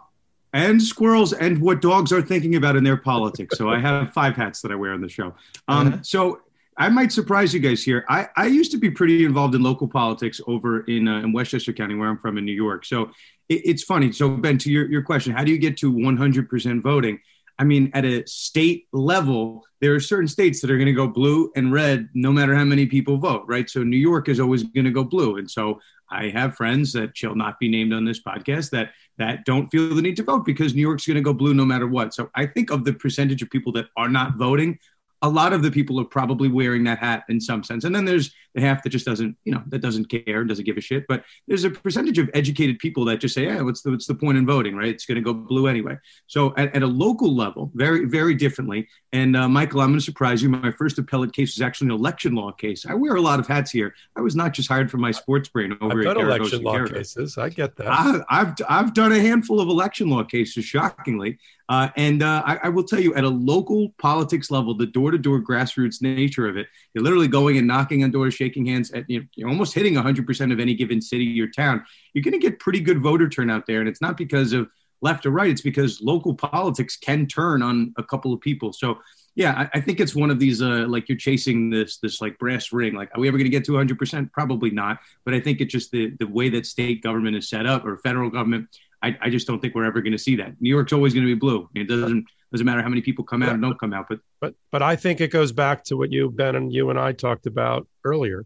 and squirrels and what dogs are thinking about in their politics. So I have five hats that I wear on the show. Um, uh-huh. So I might surprise you guys here. I, I used to be pretty involved in local politics over in, uh, in Westchester County, where I'm from in New York. So it, it's funny. So, Ben, to your, your question, how do you get to 100% voting? I mean, at a state level, there are certain states that are going to go blue and red no matter how many people vote, right? So New York is always going to go blue. And so I have friends that shall not be named on this podcast that that don't feel the need to vote because New York's going to go blue no matter what. So I think of the percentage of people that are not voting, a lot of the people are probably wearing that hat in some sense. And then there's the half that just doesn't, you know, that doesn't care and doesn't give a shit. But there's a percentage of educated people that just say, yeah, what's the, what's the point in voting, right? It's going to go blue anyway. So at, at, a local level, very, very differently. And uh, Michael, I'm going to surprise you. My first appellate case was actually an election law case. I wear a lot of hats here. I was not just hired for my sports brain over I've done election law cases. I get that. I, I've, I've done a handful of election law cases, shockingly. Uh, and uh, I, I, will tell you, at a local politics level, the door-to-door grassroots nature of it, you're literally going and knocking on doors, shaking hands, at, you know, almost hitting 100% of any given city or town. You're going to get pretty good voter turnout there, and it's not because of left or right; it's because local politics can turn on a couple of people. So, yeah, I, I think it's one of these uh, like you're chasing this this like brass ring. Like, are we ever going to get to 100%? Probably not. But I think it's just the the way that state government is set up or federal government I, I just don't think we're ever going to see that. New York's always going to be blue. It doesn't doesn't matter how many people come out and don't come out. But but but I think it goes back to what you Ben and you and I talked about earlier.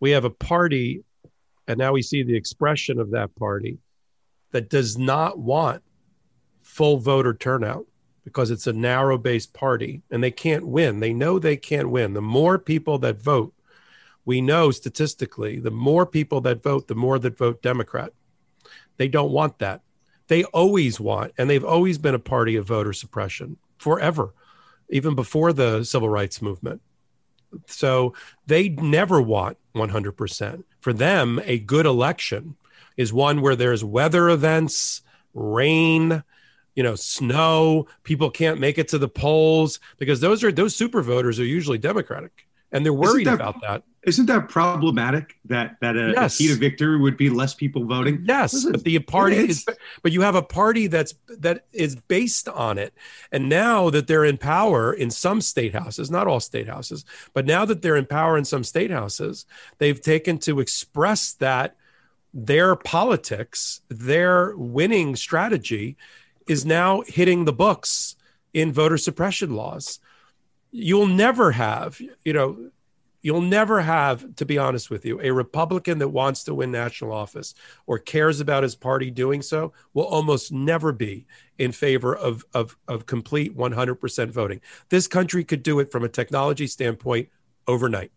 We have a party, and now we see the expression of that party that does not want full voter turnout because it's a narrow based party and they can't win. They know they can't win. The more people that vote, we know statistically, the more people that vote, the more that vote Democrat. They don't want that. They always want, and they've always been a party of voter suppression forever, even before the civil rights movement. So they never want 100%. For them, a good election is one where there's weather events, rain, you know, snow, people can't make it to the polls because those are those super voters are usually Democratic and they're worried that, about that. Isn't that problematic that that a, yes. a victory would be less people voting? Yes, Listen, but the party is but you have a party that's that is based on it. And now that they're in power in some state houses, not all state houses, but now that they're in power in some state houses, they've taken to express that their politics, their winning strategy is now hitting the books in voter suppression laws. You'll never have, you know, you'll never have, to be honest with you, a Republican that wants to win national office or cares about his party doing so will almost never be in favor of, of, of complete 100% voting. This country could do it from a technology standpoint overnight.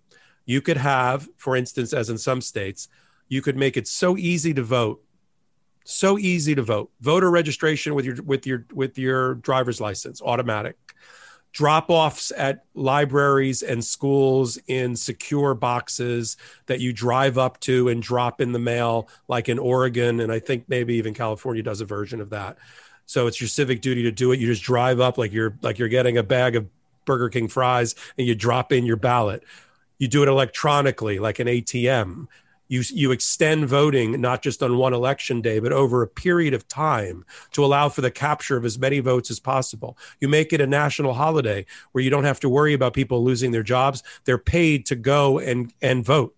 You could have, for instance, as in some states, you could make it so easy to vote so easy to vote voter registration with your with your with your driver's license automatic drop offs at libraries and schools in secure boxes that you drive up to and drop in the mail like in Oregon and I think maybe even California does a version of that. So it's your civic duty to do it. You just drive up like you're like you're getting a bag of Burger King fries and you drop in your ballot. You do it electronically like an ATM you you extend voting not just on one election day but over a period of time to allow for the capture of as many votes as possible. You make it a national holiday where you don't have to worry about people losing their jobs. They're paid to go and and vote.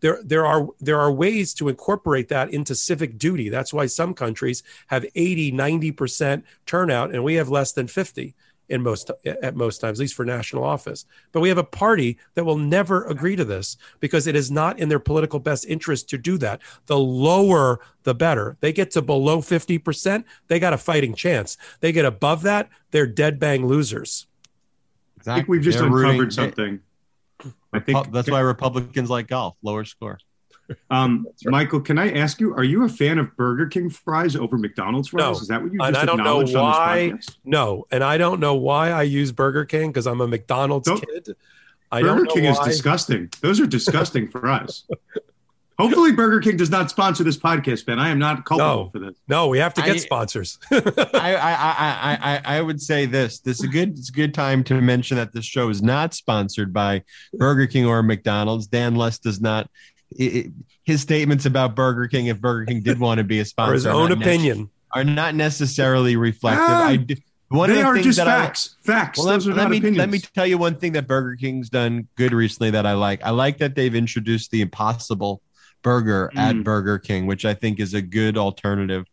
There there are there are ways to incorporate that into civic duty. That's why some countries have 80 90% turnout and we have less than 50 in most at most times, at least for national office. But we have a party that will never agree to this because it is not in their political best interest to do that. The lower, the better. They get to below 50%, they got a fighting chance. They get above that, they're dead bang losers. Exactly. I think we've just They're uncovered rooting, something. I think that's why Republicans like golf, lower score. Um, right. Michael, can I ask you, are you a fan of Burger King fries over McDonald's fries? No. Is that what you just and I don't know why. No, and I don't know why I use Burger King because I'm a McDonald's don't, kid. I Burger King why. is disgusting. Those are disgusting for us. Hopefully, Burger King does not sponsor this podcast, Ben. I am not culpable no, for this. No, we have to get I, sponsors. I, I, I, I, would say this: this is a good, it's a good time to mention that this show is not sponsored by Burger King or McDonald's. Dan Lust does not it, his statements about Burger King, if Burger King did want to be a sponsor, or his own opinion, are not necessarily reflective. Ah, I do, one they of the are things just that facts. I, facts. Well, Those let, let me opinions. let me tell you one thing that Burger King's done good recently that I like. I like that they've introduced the Impossible Burger mm. at Burger King, which I think is a good alternative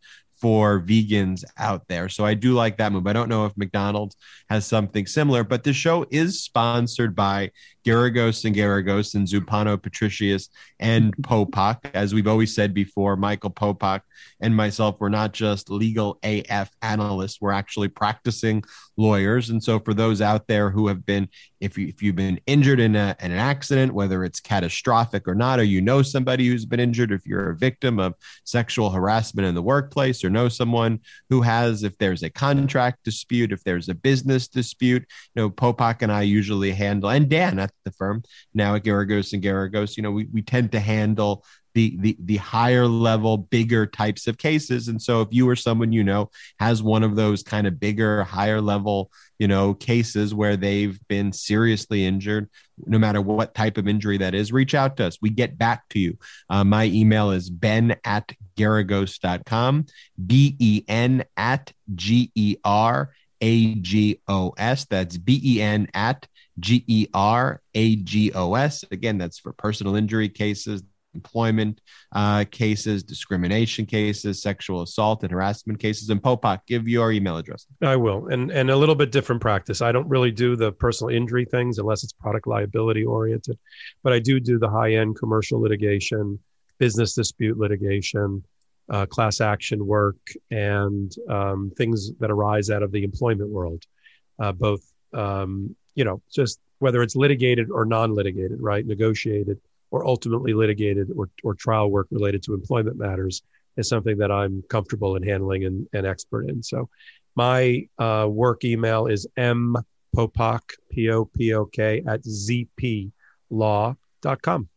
for vegans out there. So I do like that move. I don't know if McDonald's has something similar, but the show is sponsored by Geragos and Geragos and Zumpano Patricios and mm-hmm. Popok. As we've always said before, Michael Popok and myself, we're not just legal AF analysts, we're actually practicing lawyers. And so for those out there who have been, if, you, if you've been injured in, a, in an accident, whether it's catastrophic or not, or you know somebody who's been injured, if you're a victim of sexual harassment in the workplace or know someone who has, if there's a contract dispute, if there's a business dispute, you know, Popok and I usually handle, and Dan at the firm. Now at Geragos and Geragos, you know, we, we tend to handle the, the the higher level bigger types of cases. And so if you or someone you know has one of those kind of bigger higher level you know cases where they've been seriously injured no matter what type of injury that is reach out to us. We get back to you. Uh, my email is ben at geragos.com b-e-n at g-e-r a G O S. That's B E N at G E R A G O S. Again, that's for personal injury cases, employment uh, cases, discrimination cases, sexual assault and harassment cases. And Popok, give your email address. I will, and and a little bit different practice. I don't really do the personal injury things unless it's product liability oriented, but I do do the high end commercial litigation, business dispute litigation. Uh, class action work and um, things that arise out of the employment world, uh, both um, you know just whether it's litigated or non-litigated, right? Negotiated or ultimately litigated or, or trial work related to employment matters is something that I'm comfortable in handling and, and expert in. So my uh, work email is mpopok, P-O-P-O-K, at zp law.com.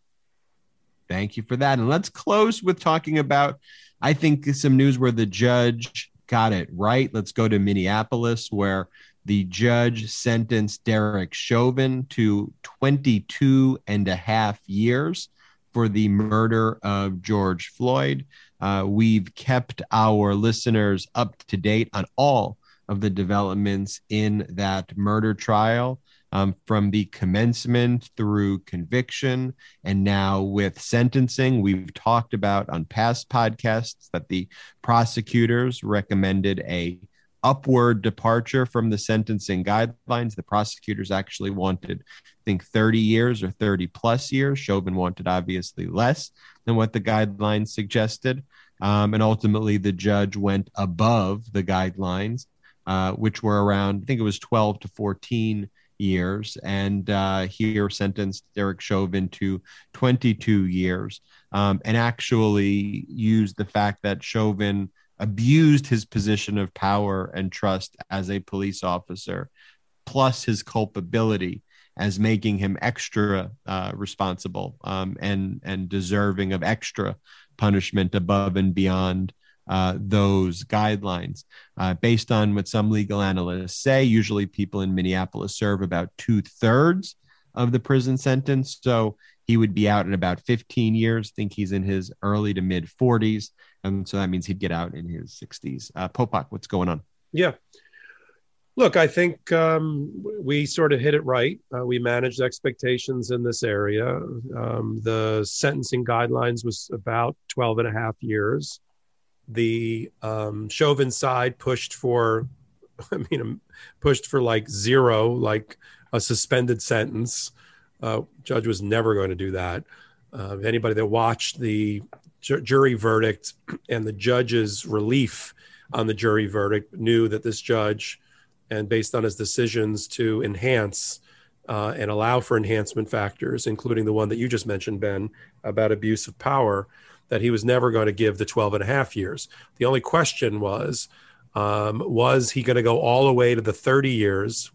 Thank you for that. And let's close with talking about, I think, some news where the judge got it right. Let's go to Minneapolis, where the judge sentenced Derek Chauvin to 22 and a half years for the murder of George Floyd. Uh, we've kept our listeners up to date on all of the developments in that murder trial um, from the commencement through conviction and now with sentencing. We've talked about on past podcasts that the prosecutors recommended a upward departure from the sentencing guidelines. The prosecutors actually wanted, I think, 30 years or 30 plus years. Chauvin wanted obviously less than what the guidelines suggested. Um, and ultimately, the judge went above the guidelines, uh, which were around, I think it was 12 to 14 years, and uh, here sentenced Derek Chauvin to 22 years, um, and actually used the fact that Chauvin abused his position of power and trust as a police officer, plus his culpability as making him extra uh, responsible um, and and deserving of extra punishment above and beyond uh, those guidelines. Uh, based on what some legal analysts say, usually people in Minneapolis serve about two thirds of the prison sentence. So he would be out in about 15 years. think he's in his early to mid 40s. And so that means he'd get out in his 60s. Uh, Popok, what's going on? Yeah. Look, I think um, we sort of hit it right. Uh, we managed expectations in this area. Um, the sentencing guidelines was about 12 and a half years the um, Chauvin side pushed for, I mean, pushed for like zero, like a suspended sentence. Uh, judge was never going to do that. Uh, anybody that watched the ju- jury verdict and the judge's relief on the jury verdict knew that this judge, and based on his decisions to enhance uh, and allow for enhancement factors, including the one that you just mentioned, Ben, about abuse of power, that he was never going to give the 12 and a half years. The only question was, um, was he going to go all the way to the 30 years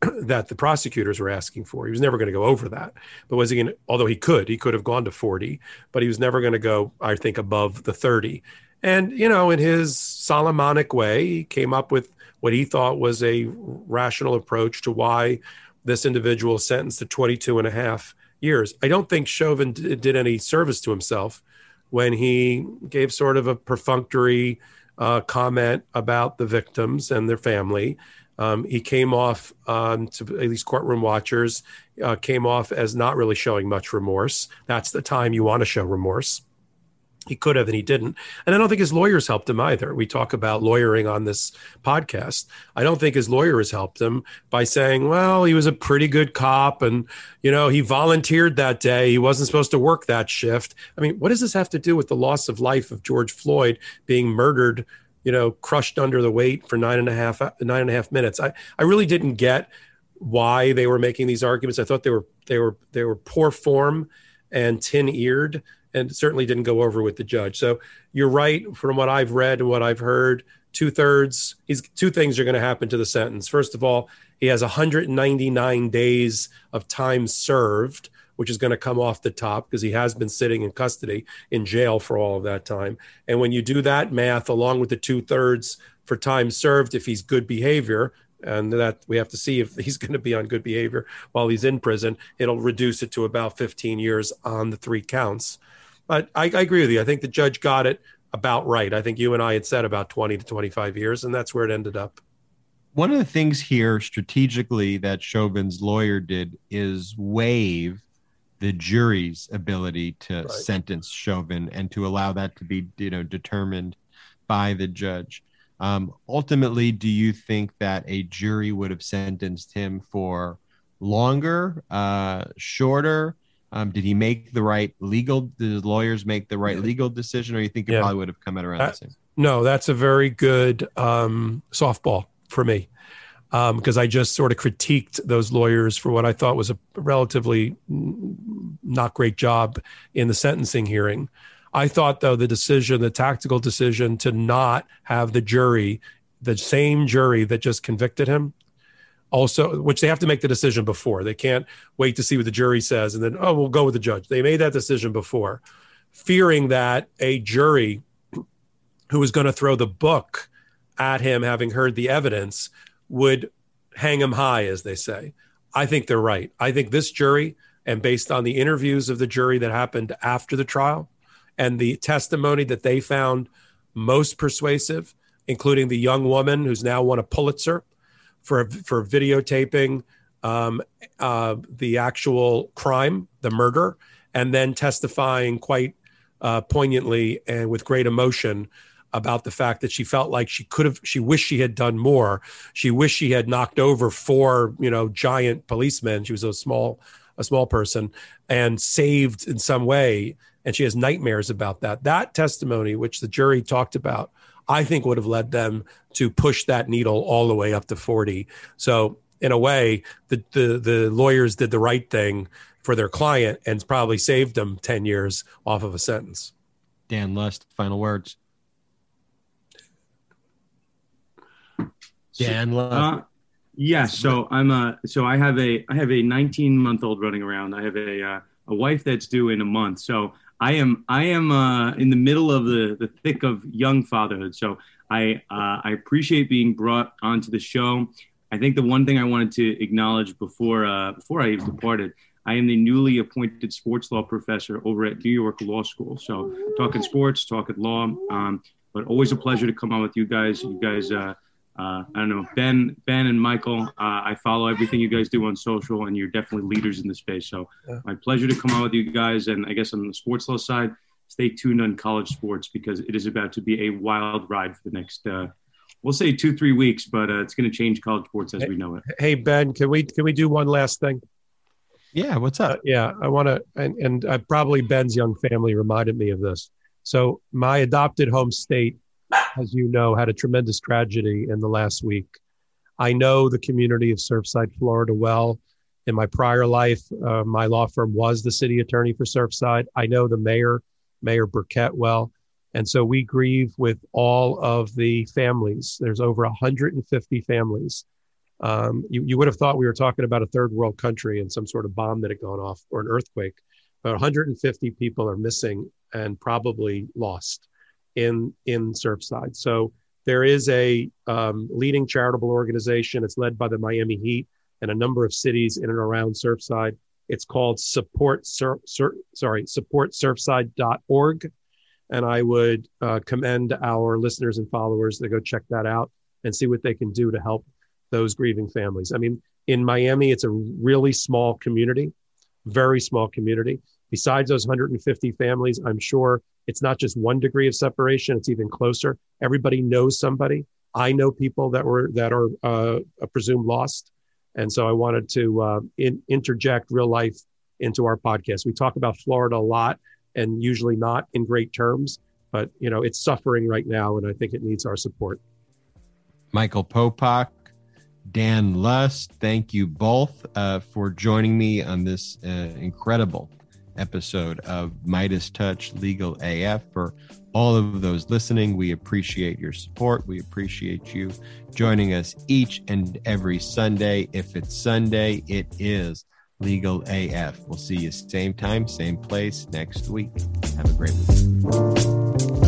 that the prosecutors were asking for? He was never going to go over that. But was he going to, although he could, he could have gone to 40, but he was never going to go, I think, above the 30. And, you know, in his Solomonic way, he came up with what he thought was a rational approach to why this individual sentenced to 22 and a half years. I don't think Chauvin d- did any service to himself when he gave sort of a perfunctory uh, comment about the victims and their family. Um, he came off um, to at least courtroom watchers uh, came off as not really showing much remorse. That's the time you want to show remorse. He could have and he didn't. And I don't think his lawyers helped him either. We talk about lawyering on this podcast. I don't think his lawyers helped him by saying, well, he was a pretty good cop and, you know, he volunteered that day. He wasn't supposed to work that shift. I mean, what does this have to do with the loss of life of George Floyd being murdered, you know, crushed under the weight for nine and a half, nine and a half minutes? I, I really didn't get why they were making these arguments. I thought they were, they were, they were poor form and tin eared and certainly didn't go over with the judge. So you're right from what I've read and what I've heard. Two thirds, two things are going to happen to the sentence. First of all, he has 199 days of time served, which is going to come off the top because he has been sitting in custody in jail for all of that time. And when you do that math along with the two thirds for time served, if he's good behavior, and that we have to see if he's going to be on good behavior while he's in prison, it'll reduce it to about 15 years on the three counts. But I, I agree with you. I think the judge got it about right. I think you and I had said about 20 to 25 years, and that's where it ended up. One of the things here strategically that Chauvin's lawyer did is waive the jury's ability to right. sentence Chauvin and to allow that to be, you know, determined by the judge. Um, ultimately, do you think that a jury would have sentenced him for longer, uh, shorter? Um, did he make the right legal? Did his lawyers make the right legal decision, or you think it yeah. probably would have come out around that, the same? No, that's a very good um, softball for me because um, I just sort of critiqued those lawyers for what I thought was a relatively not great job in the sentencing hearing. I thought, though, the decision, the tactical decision to not have the jury, the same jury that just convicted him, also, which they have to make the decision before. They can't wait to see what the jury says and then, oh, we'll go with the judge. They made that decision before, fearing that a jury who was going to throw the book at him, having heard the evidence, would hang them high, as they say. I think they're right. I think this jury, and based on the interviews of the jury that happened after the trial and the testimony that they found most persuasive, including the young woman who's now won a Pulitzer for for videotaping um, uh, the actual crime, the murder, and then testifying quite uh, poignantly and with great emotion about the fact that she felt like she could have she wished she had done more. She wished she had knocked over four you know giant policemen. She was a small a small person and saved in some way. And she has nightmares about that. That testimony which the jury talked about i think would have led them to push that needle all the way up to 40 so in a way the the, the lawyers did the right thing for their client and probably saved them 10 years off of a sentence. Dan Lust, final words. Dan Lust. Uh, yes. So I'm a. So I have a. I have a 19 month old running around. I have a uh, a wife that's due in a month. So I am. I am uh, in the middle of the the thick of young fatherhood. So I uh, I appreciate being brought onto the show. I think the one thing I wanted to acknowledge before uh, before I even departed, I am the newly appointed sports law professor over at New York Law School. So talking sports, talking law, um, but always a pleasure to come on with you guys. You guys, uh, uh, I don't know, Ben, Ben and Michael. Uh, I follow everything you guys do on social, and you're definitely leaders in the space. So Yeah. my pleasure to come on with you guys. And I guess on the sports law side, stay tuned on college sports because it is about to be a wild ride for the next. Uh, We'll say two, three weeks, but uh, it's going to change college sports as we know it. hey ben can we can we do one last thing Yeah, what's Uh, up? yeah, I want to, and, and uh, probably Ben's young family reminded me of this. So, my adopted home state, as you know, had a tremendous tragedy in the last week. I know the community of Surfside, Florida well. In my prior life, uh, my law firm was the city attorney for Surfside. I know the mayor, Mayor Burkett, well. And so we grieve with all of the families. There's over 150 families um, you, you would have thought we were talking about a third world country and some sort of bomb that had gone off or an earthquake. But 150 people are missing and probably lost in in Surfside. So there is a um, leading charitable organization. It's led by the Miami Heat and a number of cities in and around Surfside. It's called Support Sur, Sur, sorry supportsurfside.org, and I would uh, commend our listeners and followers to go check that out and see what they can do to help those grieving families. I mean, in Miami, it's a really small community, very small community. Besides those 150 families, I'm sure it's not just one degree of separation; it's even closer. Everybody knows somebody. I know people that were that are uh, presumed lost, and so I wanted to uh, in, interject real life into our podcast. We talk about Florida a lot, and usually not in great terms, but you know it's suffering right now, and I think it needs our support. Michael Popok, Dan Lust, thank you both uh, for joining me on this uh, incredible episode of MeidasTouch Legal AF. For all of those listening, we appreciate your support. We appreciate you joining us each and every Sunday. If it's Sunday, it is Legal AF. We'll see you same time, same place next week. Have a great week.